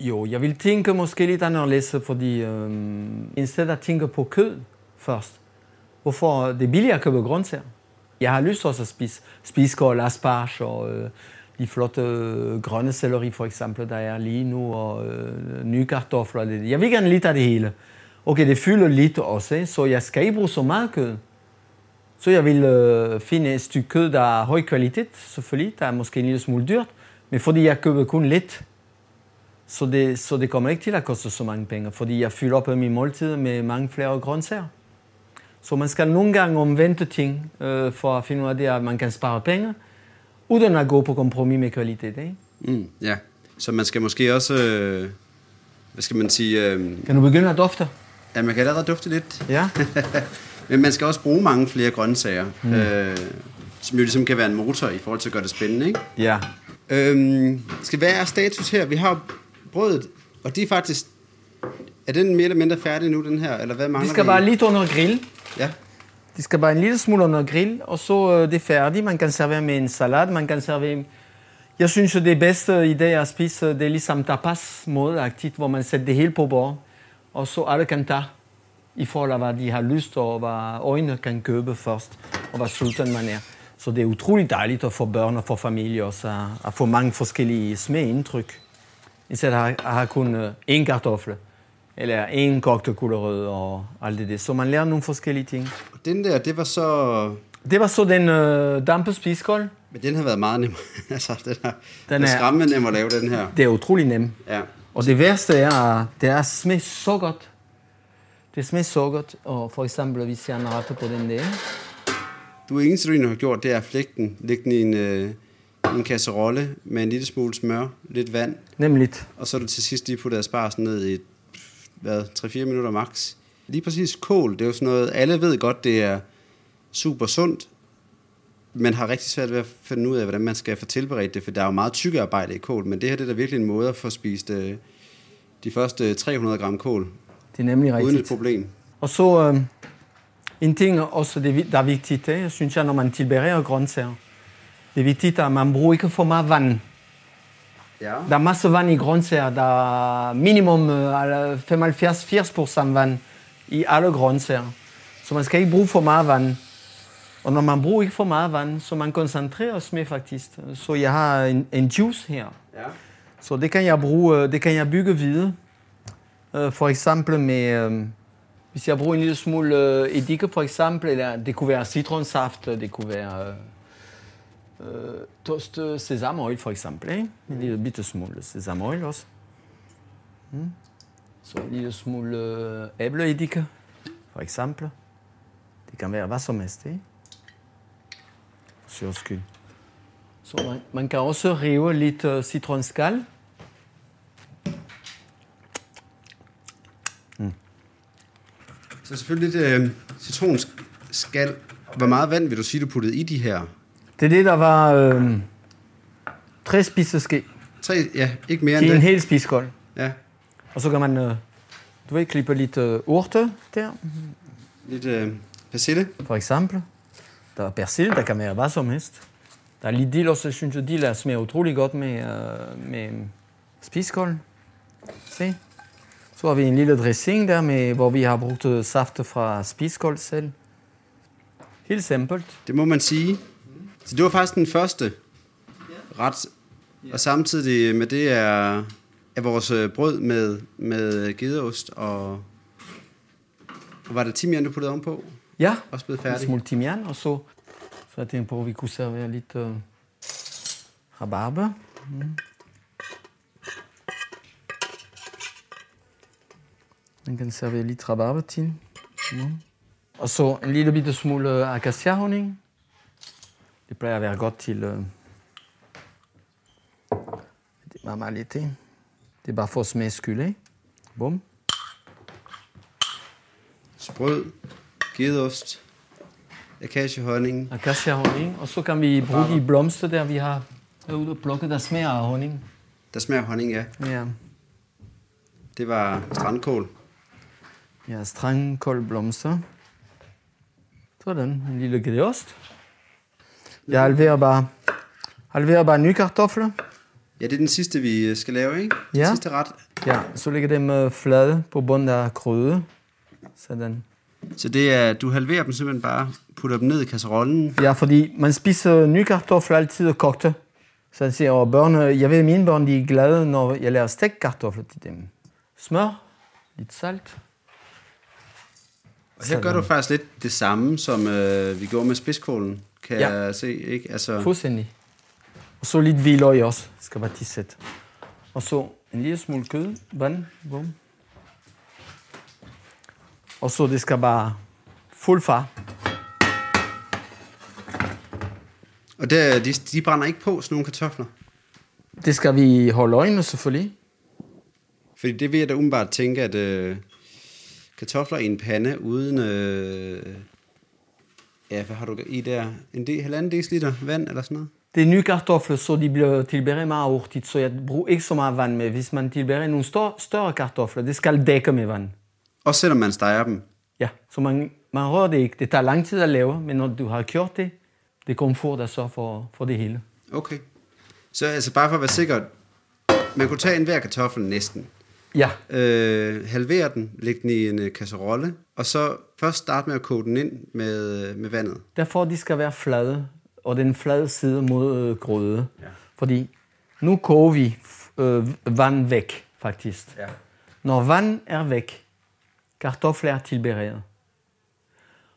Jo, jeg vil tænke måske lidt anderledes, fordi øh, i stedet at tænke på kød først, hvorfor det er billigere at købe grøntsager. Jeg har lyst også at spise spiskål, asparge og øh, de flotte øh, grønne selleri for eksempel, der er lige nu, og øh, nye kartofler. Jeg vil gerne lidt af det hele. Okay, det fylder lidt også, så jeg skal ikke bruge så meget kød. Så jeg vil øh, finde et stykke der er høj kvalitet, selvfølgelig. Der er måske en lille smule dyrt, men fordi jeg køber kun lidt, så det, så det kommer ikke til at koste så mange penge, fordi jeg fylder op min måltid med mange flere grøntsager. Så man skal nogle gange omvente ting øh, for at finde ud af det, at man kan spare penge, uden at gå på kompromis med kvalitet. Ikke? Mm, ja. Så man skal måske også, øh, hvad skal man sige, øh, Kan du begynde at dufte? ja, man kan allerede dufte lidt, Ja. [LAUGHS] men man skal også bruge mange flere grøntsager, mm. øh, som jo ligesom kan være en motor i forhold til at gøre det spændende, ikke? ja. Øhm, skal være status her? Vi har brødet, og de er faktisk, er den mere eller mindre færdig nu, den her, eller hvad mangler De skal vi? bare lidt under grill. Ja, De skal bare en lille smule under grill, og så øh, det er færdigt. Man kan servere med en salat, man kan servere... Jeg synes, det bedste i dag at spise, det er ligesom tapas mådeagtigt, hvor man sætter det hele på bord, og så alle kan tage i forhold til, hvad de har lyst, og hvad øjnene kan købe først, og hvad sulten man er. Så det er utroligt dejligt at få børn og få familie også, at, få mange forskellige smagindtryk. I stedet har, har kun øh, én kartoffel, eller én kogte gulerød og alt det der. Så man lærer nogle forskellige ting. og den der, det var så, Det var så den øh, dampe spiskål. men den har været meget nem. [LAUGHS] altså, den, er, den er skræmmende nem at lave, den her. Det er utrolig nemt. Ja. Og det værste er, at det er smager så godt. Det smager så godt. Og for eksempel, hvis jeg retter på den der. Du eneste, du har gjort, det er at flække den, i en, øh, en kasserolle med en lille smule smør, lidt vand, Nemlig. og så er du til sidst lige puttet asparsen ned i hvad, 3-4 minutter max. Lige præcis kål, det er jo sådan noget, alle ved godt, det er super sundt, men har rigtig svært ved at finde ud af, hvordan man skal få tilberedt det, for der er jo meget tykke arbejde i kål, men det her det er da virkelig en måde at få spist øh, de første 300 gram kål, Det er nemlig uden et rigtigt. problem. Og så øh, en ting også, det, er der er vigtigt, eh, synes jeg, når man tilbereder grøntsager. Det er vigtigt, at man bruger ikke for meget vand. Ja. Der er masser vand i grøntsager. Der er minimum øh, 75-80% vand i alle grøntsager. Så man skal ikke bruge for meget vand. Og når man bruger ikke for meget vand, så man koncentrerer sig med faktisk. Så jeg har en, en juice her. ja. Så det kan jeg bruge, øh, det kan jeg bygge videre. Øh, For eksempel med, øh, hvis jeg bruger en lille smule øh, eddike for eksempel, eller det kunne være citronsaft, det kunne være øh, øh, toast sesamoil for eksempel, ikke? en lille bitte smule sesamoil også. Mm. Så en lille smule øh, æbleeddike for eksempel. Det kan være hvad som helst, ikke? For sjovs skyld. Så man, man kan også rive lidt uh, citronskal. Så selvfølgelig lidt øh, citronskal. Hvor meget vand vil du sige, du puttede i de her? Det er det, der var øh, tre spiseske Tre, ja, ikke mere end en det. hel spiskål. Ja, Og så kan man, øh, du ved, klippe lidt øh, urte der, lidt øh, persille. for eksempel. Der er persil, der kan være hvad som helst. Der er lidt dill også, jeg synes, at dill smager utrolig godt med, øh, med spiskål. Se. Så har vi en lille dressing der, med, hvor vi har brugt øh, saft fra spiskål selv. Helt simpelt. Det må man sige. Så det var faktisk den første ret. Og samtidig med det er, er vores øh, brød med, med gedeost og, og var det timian, du puttede ovenpå? Ja, Også blevet en færdig. smule timian, og så, så jeg tænkte på, at vi kunne servere lidt øh, rabarber. Mm. Man kan servere lidt rabarber til. Mm. Og så en lille bitte smule acacia-honning. Det plejer at være godt til... Øh, det er ikke? Det er bare for smags skyld, ikke? Bum. Sprød, gedeost, akaciehonning. Acacia-honning. Og så kan vi bruge de blomster, der vi har derude og plukke, der smager af honning. Der smager honning, ja. Ja, Det var strandkål. Ja strandkoldblomster. Sådan, en lille gedeost. Jeg halverer bare, halverer bare nye kartofler. Ja, det er den sidste, vi øh, skal lave, ikke? Den Ja. sidste ret. Ja, så lægger dem øh, flade på bunden af krydde. Sådan. Så det er, du halverer dem simpelthen bare, putter dem ned i kasserollen. Ja, fordi man spiser nye kartofler altid kogte. Så jeg siger, og børn, jeg ved, mine børn de er glade, når jeg laver stegt kartofler til dem. Smør, lidt salt. Og her gør du faktisk lidt det samme, som øh, vi gjorde med spidskålen, kan Ja. jeg se. Ikke? Altså, Fuldstændig. Og så lidt hvidløg også. Det skal være tisset. Og så en lille smule kød, vand, bum. Og så det skal bare fuld far. og der, de, de brænder ikke på, sådan nogle kartofler. Det skal vi holde øjnene selvfølgelig. Fordi det vil jeg da umiddelbart tænke, at øh, kartofler i en pande uden... Øh, ja, hvad har du i der? En del, halvanden deciliter vand eller sådan noget? Det er nye kartofler, så de bliver tilberedt meget hurtigt, så jeg bruger ikke så meget vand med. Hvis man tilbereder nogle større, større kartofler, det skal dække med vand. Også selvom man steger dem. Ja, så man, man rører det ikke. Det tager lang tid at lave, men når du har gjort det, det er komfort der så for, for det hele. Okay. Så altså bare for at være sikker, man kunne tage en hver kartoffel næsten. Ja, Øh, halvere den, lægge den i en øh, kasserolle, og så først starte med at koge den ind med, øh, med vandet. derfor de skal være flade, og den flade side mod øh, grøde. Ja. Fordi nu koger vi øh, vand væk, faktisk. Ja. Når vand er væk, kartofler er tilberedt.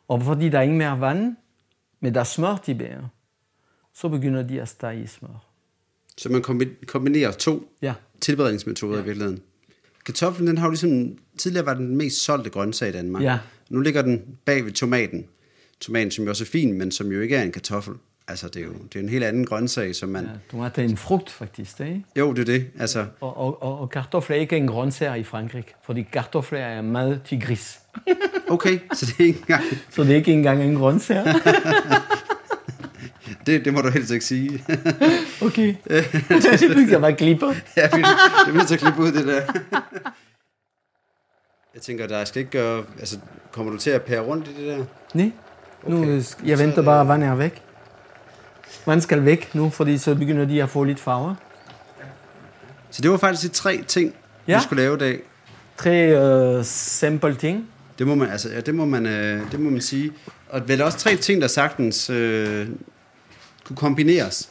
Og fordi der er ikke mere vand, men der er smør tilbage, så begynder de at stage i smør. Så man kombi- kombinerer to Ja. tilberedningsmetoder ja. i virkeligheden. Kartoflen, den har jo ligesom, tidligere var den den mest solgte grøntsag i Danmark. Ja. Nu ligger den bag ved tomaten. Tomaten, som jo også er fin, men som jo ikke er en kartoffel. Altså, det er jo det er en helt anden grøntsag, som man... ja. Tomat er en frugt, faktisk. Ikke? Jo, det er det. Altså, Og, og, og, og kartofler er ikke en grøntsag i Frankrig, fordi kartofler er mad til gris. okay, så det er ikke engang... [LAUGHS] Så det er ikke engang en grøntsag. [LAUGHS] Det, det må du helst ikke sige. [LAUGHS] Okay. [LAUGHS] det skal bare klippe. ja, det bliver til at klippe ud, det der. [LAUGHS] Jeg tænker, der skal ikke gøre... Altså, kommer du til at pære rundt i det der? Nej. Nu, Okay. Så jeg er venter det- bare, at vand er væk. Vand skal væk nu, fordi så begynder de at få lidt farver. Så det var faktisk de tre ting, ja. Vi skulle lave i dag. Tre øh, simple ting. Det må man, altså, ja, det må man, øh, det må man sige. Og vel også tre ting, der sagtens øh, kunne kombineres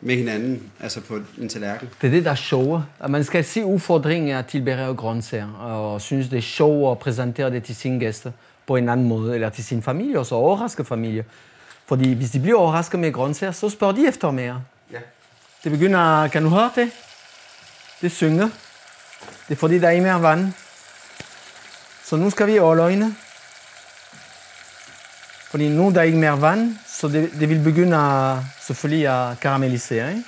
med hinanden, altså på en tallerken. Det er det, der er sjovt. At Man skal se udfordringen af at tilberede grøntsager, og synes, det er sjovt at præsentere det til sine gæster på en anden måde, eller til sin familie, og så overraske familie. Fordi hvis de bliver overrasket med grøntsager, så spørger de efter mere. Ja. Det begynder, kan du høre det? Det synger. Det er fordi, der er ikke mere vand. Så nu skal vi holde. Fordi nu der er ikke mere vand, så det, det vil begynde at, selvfølgelig at karamellisere. Ikke?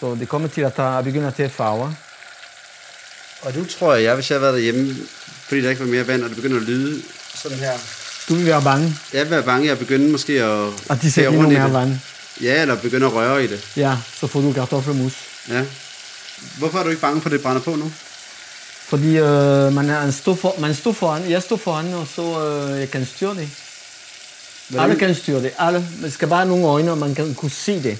Så det kommer til at tage, begynde at tage farver. Og nu tror jeg, jeg, hvis jeg havde været derhjemme, fordi der ikke var mere vand, og det begynder at lyde sådan her. Du vil være bange, Jeg vil være bange, jeg begynder måske at at de sætter endnu mere vand. Ja, eller begynder at røre i det. Ja, så får du kartoffelmus. Ja. Hvorfor er du ikke bange for, at det brænder på nu? Fordi øh, man, er en stor for, man står foran, jeg står foran, og så øh, jeg kan styre det. Alle kan styre det. Alle. Man skal bare have nogle øjne, og man kan kunne se det.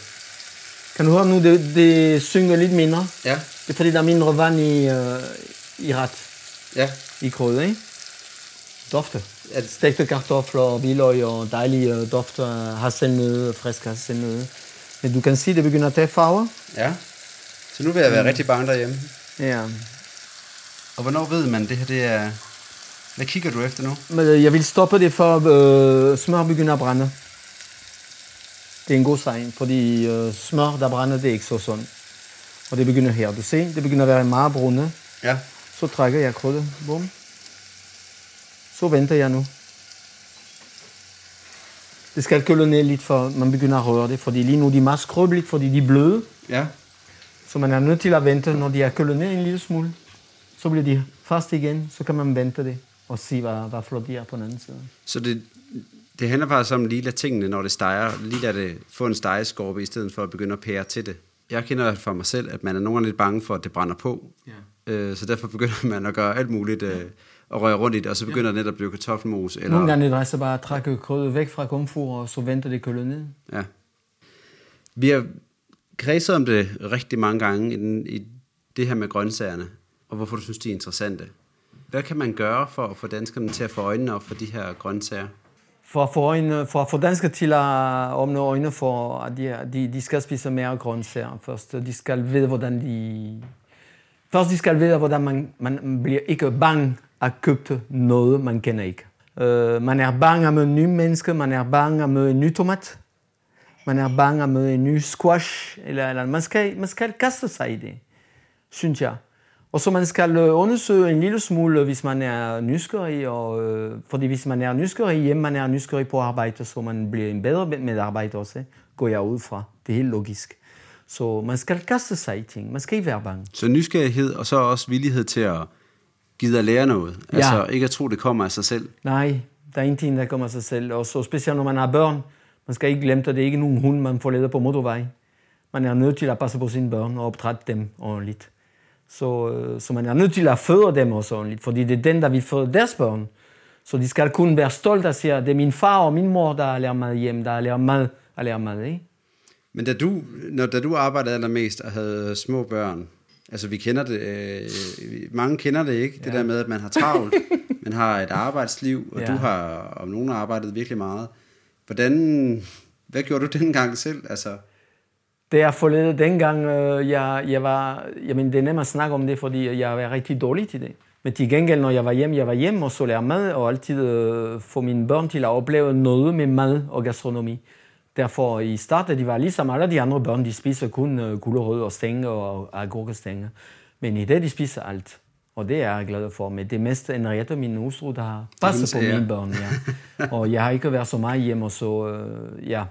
Kan du høre nu, det, det synger lidt mindre. Ja. Det er fordi, der er mindre vand i, øh, i ret, Ja. i krydder, ikke? Er det- Stegte kartofler, hvidløg og dejlige øh, dufter af hasselnødde, frisk hasselnødde. Men du kan se, det begynder at tage farver. Ja. Så nu vil jeg være rigtig bange derhjemme. Ja. Og hvornår ved man, det her det er... Hvad kigger du efter nu? Men øh, jeg vil stoppe det, for øh, smør begynder at brænde. Det er en god tegn, fordi øh, smør, der brænder, det er ikke så sundt. Og det begynder her, du ser, det begynder at være meget brune. Ja. Så trækker jeg krydder, bum. Så venter jeg nu. Det skal køle ned lidt, for man begynder at røre det, fordi lige nu de er meget skrøbelige, fordi de er bløde. Ja. Så man er nødt til at vente, når de er kølet ned en lille smule. Så bliver de fast igen, så kan man vente det og se, hvad, hvad flot de er på den anden side. Så det, det handler faktisk om lige lade tingene, når det steger, lige lade det få en stegeskorpe, i stedet for at begynde at pære til det. Jeg kender for mig selv, at man er nogle gange lidt bange for, at det brænder på. Ja. Øh, så derfor begynder man at gøre alt muligt øh, og røre rundt i det, og så begynder det netop at blive kartoffelmos. Eller, Nogle gange drejer sig bare at trække krydder væk fra komfur, og så venter det kølet ned. Ja. Vi har kredset om det rigtig mange gange i, den, i det her med grøntsagerne, og hvorfor du synes, de er interessante. Hvad kan man gøre for at få danskerne til at få øjnene op for de her grøntsager? For at få, øjne, for at få danskere til at åbne øjne for, at de, de, de skal spise mere grøntsager først. De skal vide, hvordan de... Først de skal vide, hvordan man, man bliver ikke bange at købe noget, man kender ikke. Uh, man er bange at møde nye mennesker, man er bange at møde en ny tomat, man er bange at møde en ny squash, eller, eller man, skal, man skal kaste sig i det, synes jeg. Og så man skal øh, undersøge en lille smule, hvis man er nysgerrig, og, øh, fordi hvis man er nysgerrig hjemme, man er nysgerrig på arbejde, så man bliver en bedre medarbejder også, går jeg ud fra. Det er helt logisk. Så man skal kaste sig i ting, man skal ikke være bange. Så nysgerrighed, og så også villighed til at give at lære noget. Ja. Altså ikke at tro, det kommer af sig selv. Nej, der er ingenting, der kommer af sig selv. Og så specielt når man har børn, man skal ikke glemme, at det er ikke nogen hund, man får leder på motorvej. Man er nødt til at passe på sine børn og opdrætte dem ordentligt. Så, øh, så man er nødt til at føde dem også ordentligt, fordi det er den, der vi føder deres børn. Så de skal kunne være stolte og sige, at det er min far og min mor, der har lært mad hjem, der har lært mad, har lært mad, ikke? Men da du, når, da du arbejdede allermest og havde små børn, altså vi kender det, øh, mange kender det ikke, ja. det der med, at man har travlt, [LAUGHS] man har et arbejdsliv, og ja. du har om nogen arbejdet virkelig meget. Hvordan, hvad gjorde du dengang selv? Altså, det er forledet dengang, øh, jeg, jeg var, jamen det er nemt at snakke om det, fordi jeg var rigtig dårlig til det. Men til gengæld, når jeg var hjemme, jeg var hjemme og så lære mad, og altid øh, få mine børn til at opleve noget med mad og gastronomi. Derfor i starten, de var ligesom alle de andre børn, de spiser kun øh, gulerød og stænger og agurkestænger. Men i det, de spiser alt. Og det er jeg glad for. Men det meste Henriette, min hustru, der har passet på mine børn. Ja. og jeg har ikke været så meget hjemme, så øh, ja,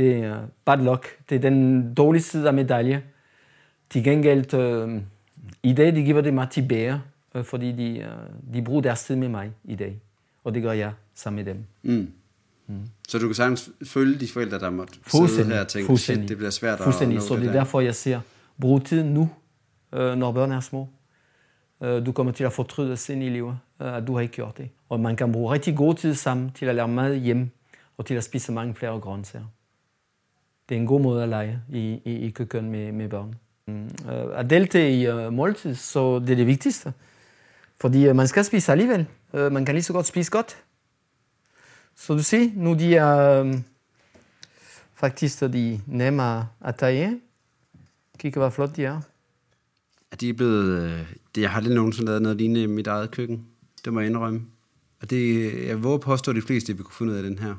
det er bad luck. Det er den dårlige side af medalje. Til gengæld, øh, i dag, de giver det mig til bære, øh, fordi de, øh, de bruger deres tid med mig i dag. Og det gør jeg sammen med dem. Mm. Mm. Så du kan sagtens følge de forældre, der måtte sidde her og tænke, shit, det bliver svært at nå Så det er derfor, jeg siger, brug tid nu, øh, når børn er små. Øh, du kommer til at fortryde sen i livet, øh, at du har ikke gjort det. Og man kan bruge rigtig god tid sammen til at lære mad hjem, og til at spise mange flere grøntsager det er en god måde at lege i, i, i køkken med, med børn. Uh, at deltage i uh, måltid, så det er det vigtigste. Fordi uh, man skal spise alligevel. Uh, man kan lige så godt spise godt. Så du ser, nu de er uh, faktisk de nemme at tage. Kig, hvor flot de er. Er de blevet... Det, jeg har aldrig nogensinde lavet noget lignende i mit eget køkken. Det må jeg indrømme. Og det, jeg våger påstå, at de fleste vil kunne finde ud af den her.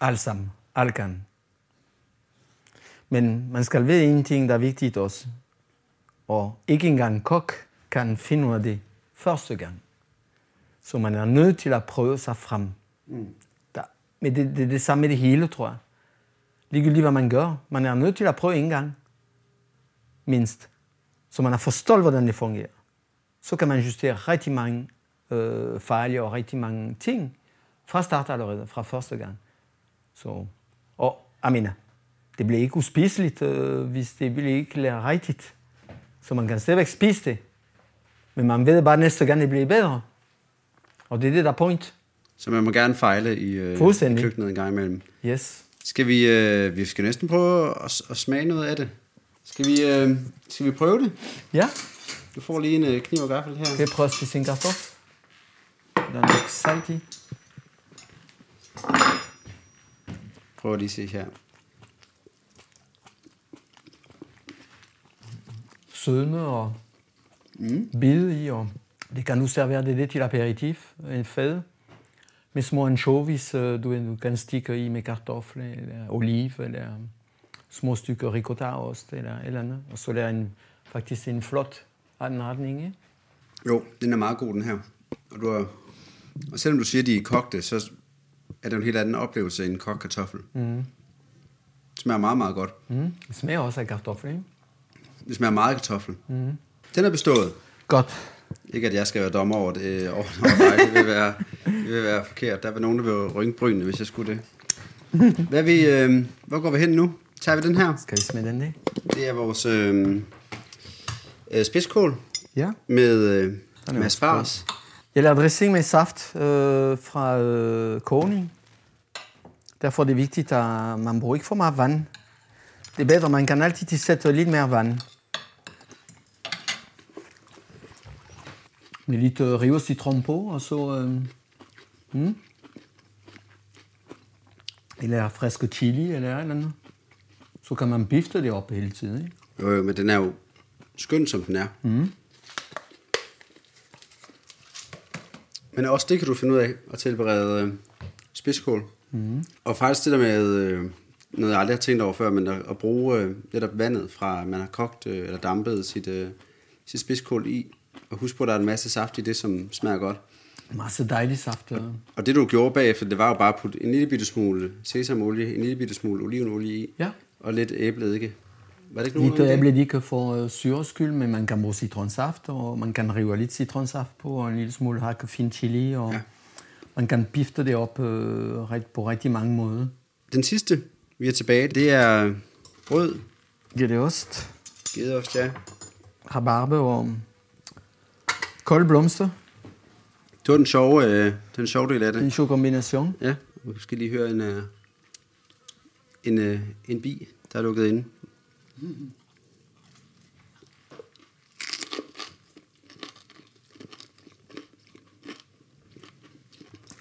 Alle sammen. Alle kan. Men man skal vide en ting, der er vigtigt også. Og ikke engang kok kan finde ud af det første gang. Så man er nødt til at prøve sig frem. Mm. Der, men det, det er det samme med det hele, tror jeg. Ligegyldigt hvad man gør. Man er nødt til at prøve en gang. Mindst. Så man har forstået, hvordan det fungerer. Så kan man justere rigtig mange øh, fejl og rigtig mange ting fra start allerede, fra første gang. Så, og Amina, det bliver ikke uspiseligt, øh, hvis det bliver ikke lærer rigtigt. Så man kan stadigvæk spise det. Men man ved bare, at næste gang det bliver bedre. Og det er det, der er point. Så man må gerne fejle i, øh, i køkkenet en gang imellem. Yes. Skal vi, øh, vi skal næsten prøve at, at smage noget af det. Skal vi, øh, skal vi prøve det? Ja. Du får lige en øh, kniv og gaffel her. Skal jeg prøve at spise en kartoffel? Der er lidt salt i. Prøv at lige se her. Sødme og mm. bid i, og det kan du servere det, det til aperitif, en fad, med små anchovies, øh, du, du kan stikke i med kartofler, eller oliv, eller små stykker ricotta-ost, eller eller andet, og så er en, faktisk en flot anretning, ikke? Jo, den er meget god, den her. Og, du har, og selvom du siger, at de er kogte, så er det en helt anden oplevelse end en kogt kartoffel. Mm. Det smager meget, meget godt. Mm. Det smager også af kartoffel, ikke? Det smager meget kartoffel. Mm. Den er bestået. Godt. Ikke at jeg skal være dommer over det, over, over dig. Det vil, være, det vil være forkert. Der vil nogen, der vil rynke brynene, hvis jeg skulle det. Hvad vi, øh, hvor går vi hen nu? Tager vi den her? Skal vi smide den det? Det er vores øh, øh, spidskål. Ja. Med, øh, med asparges. Jeg laver dressing med saft øh, fra øh, kogning. Derfor er det vigtigt, at man bruger ikke for meget vand. Det er bedre, man kan altid sætte lidt mere vand. Med lidt øh, rive citron på, og så... Øh, mm. Eller friske chili, eller et eller andet. Så kan man bifte det op hele tiden, ikke? Jo, jo, men den er jo skøn, som den er. Mm. Men også det kan du finde ud af at tilberede øh, spidskål. Mm. Og faktisk det der med, øh, noget jeg aldrig har tænkt over før, men at, at bruge øh, netop vandet fra, man har kogt øh, eller dampet sit, øh, sit spidskål i. Og husk på, at der er en masse saft i det, som smager godt. Masse dejlig saft. øh. Og det du gjorde bagefter, det var jo bare at putte en lille bitte smule sesamolie, en lille bitte smule olivenolie i, Ja. og lidt æbleeddike. Var det ikke nogen Lidt æbledik for øh, syres skyld, men man kan bruge citronsaft, og man kan rive lidt citronsaft på, og en lille smule hakket fin chili, og Ja. man kan bifte det op øh, på rigtig mange måder. Den sidste, vi er tilbage, det er brød, Gedeost, gedeost, ja. rabarbe og kold blomster. Det var den sjove, øh, den sjove del af det. En sjov kombination. Ja, vi skal lige høre en, øh, en, øh, en bi, der er lukket inde.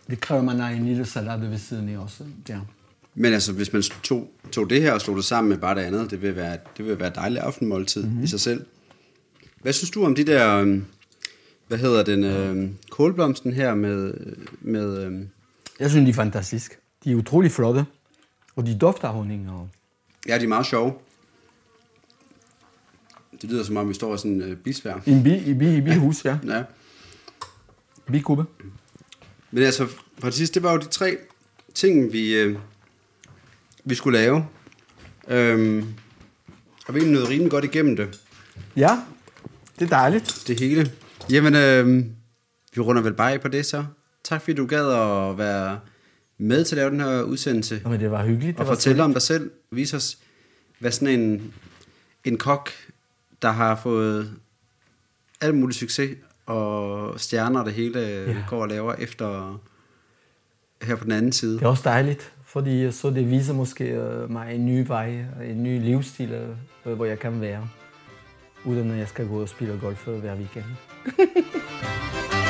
Det kræver, man har en lille salade ved siden af også. Ja. Men altså, hvis man tog, tog det her og slog det sammen med bare det andet, det vil være, det vil være et dejligt aftenmåltid mm-hmm. i sig selv. Hvad synes du om de der, øh, hvad hedder den, øh, kålblomsten her med, med øh, Jeg synes, de er fantastiske. De er utrolig flotte, og de dufter af honning. Og... ja, de er meget sjove. Det lyder som om, vi står i sådan en øh, bisvær. I en bi, i bi, i bihus, ja. Ja. Bikube. Men altså, for det sidste, det var jo de tre ting, vi, øh, vi skulle lave. Øhm, og vi er nået rimelig godt igennem det, Ja, det er dejligt. det hele. Jamen, øh, vi runder vel bare af på det så. Tak fordi du gad at være med til at lave den her udsendelse. Jamen, det var hyggeligt. Og Det var fortælle om dig selv. Vis os, hvad sådan en, en kok, der har fået alt mulig succes og stjerner og det hele ja. Ja. går og laver efter her på den anden side. Det er også dejligt, fordi så det viser måske øh, mig en ny vej, en ny livsstil, øh, hvor jeg kan være, uden at jeg skal gå og spille golf øh, hver weekend. [LAUGHS]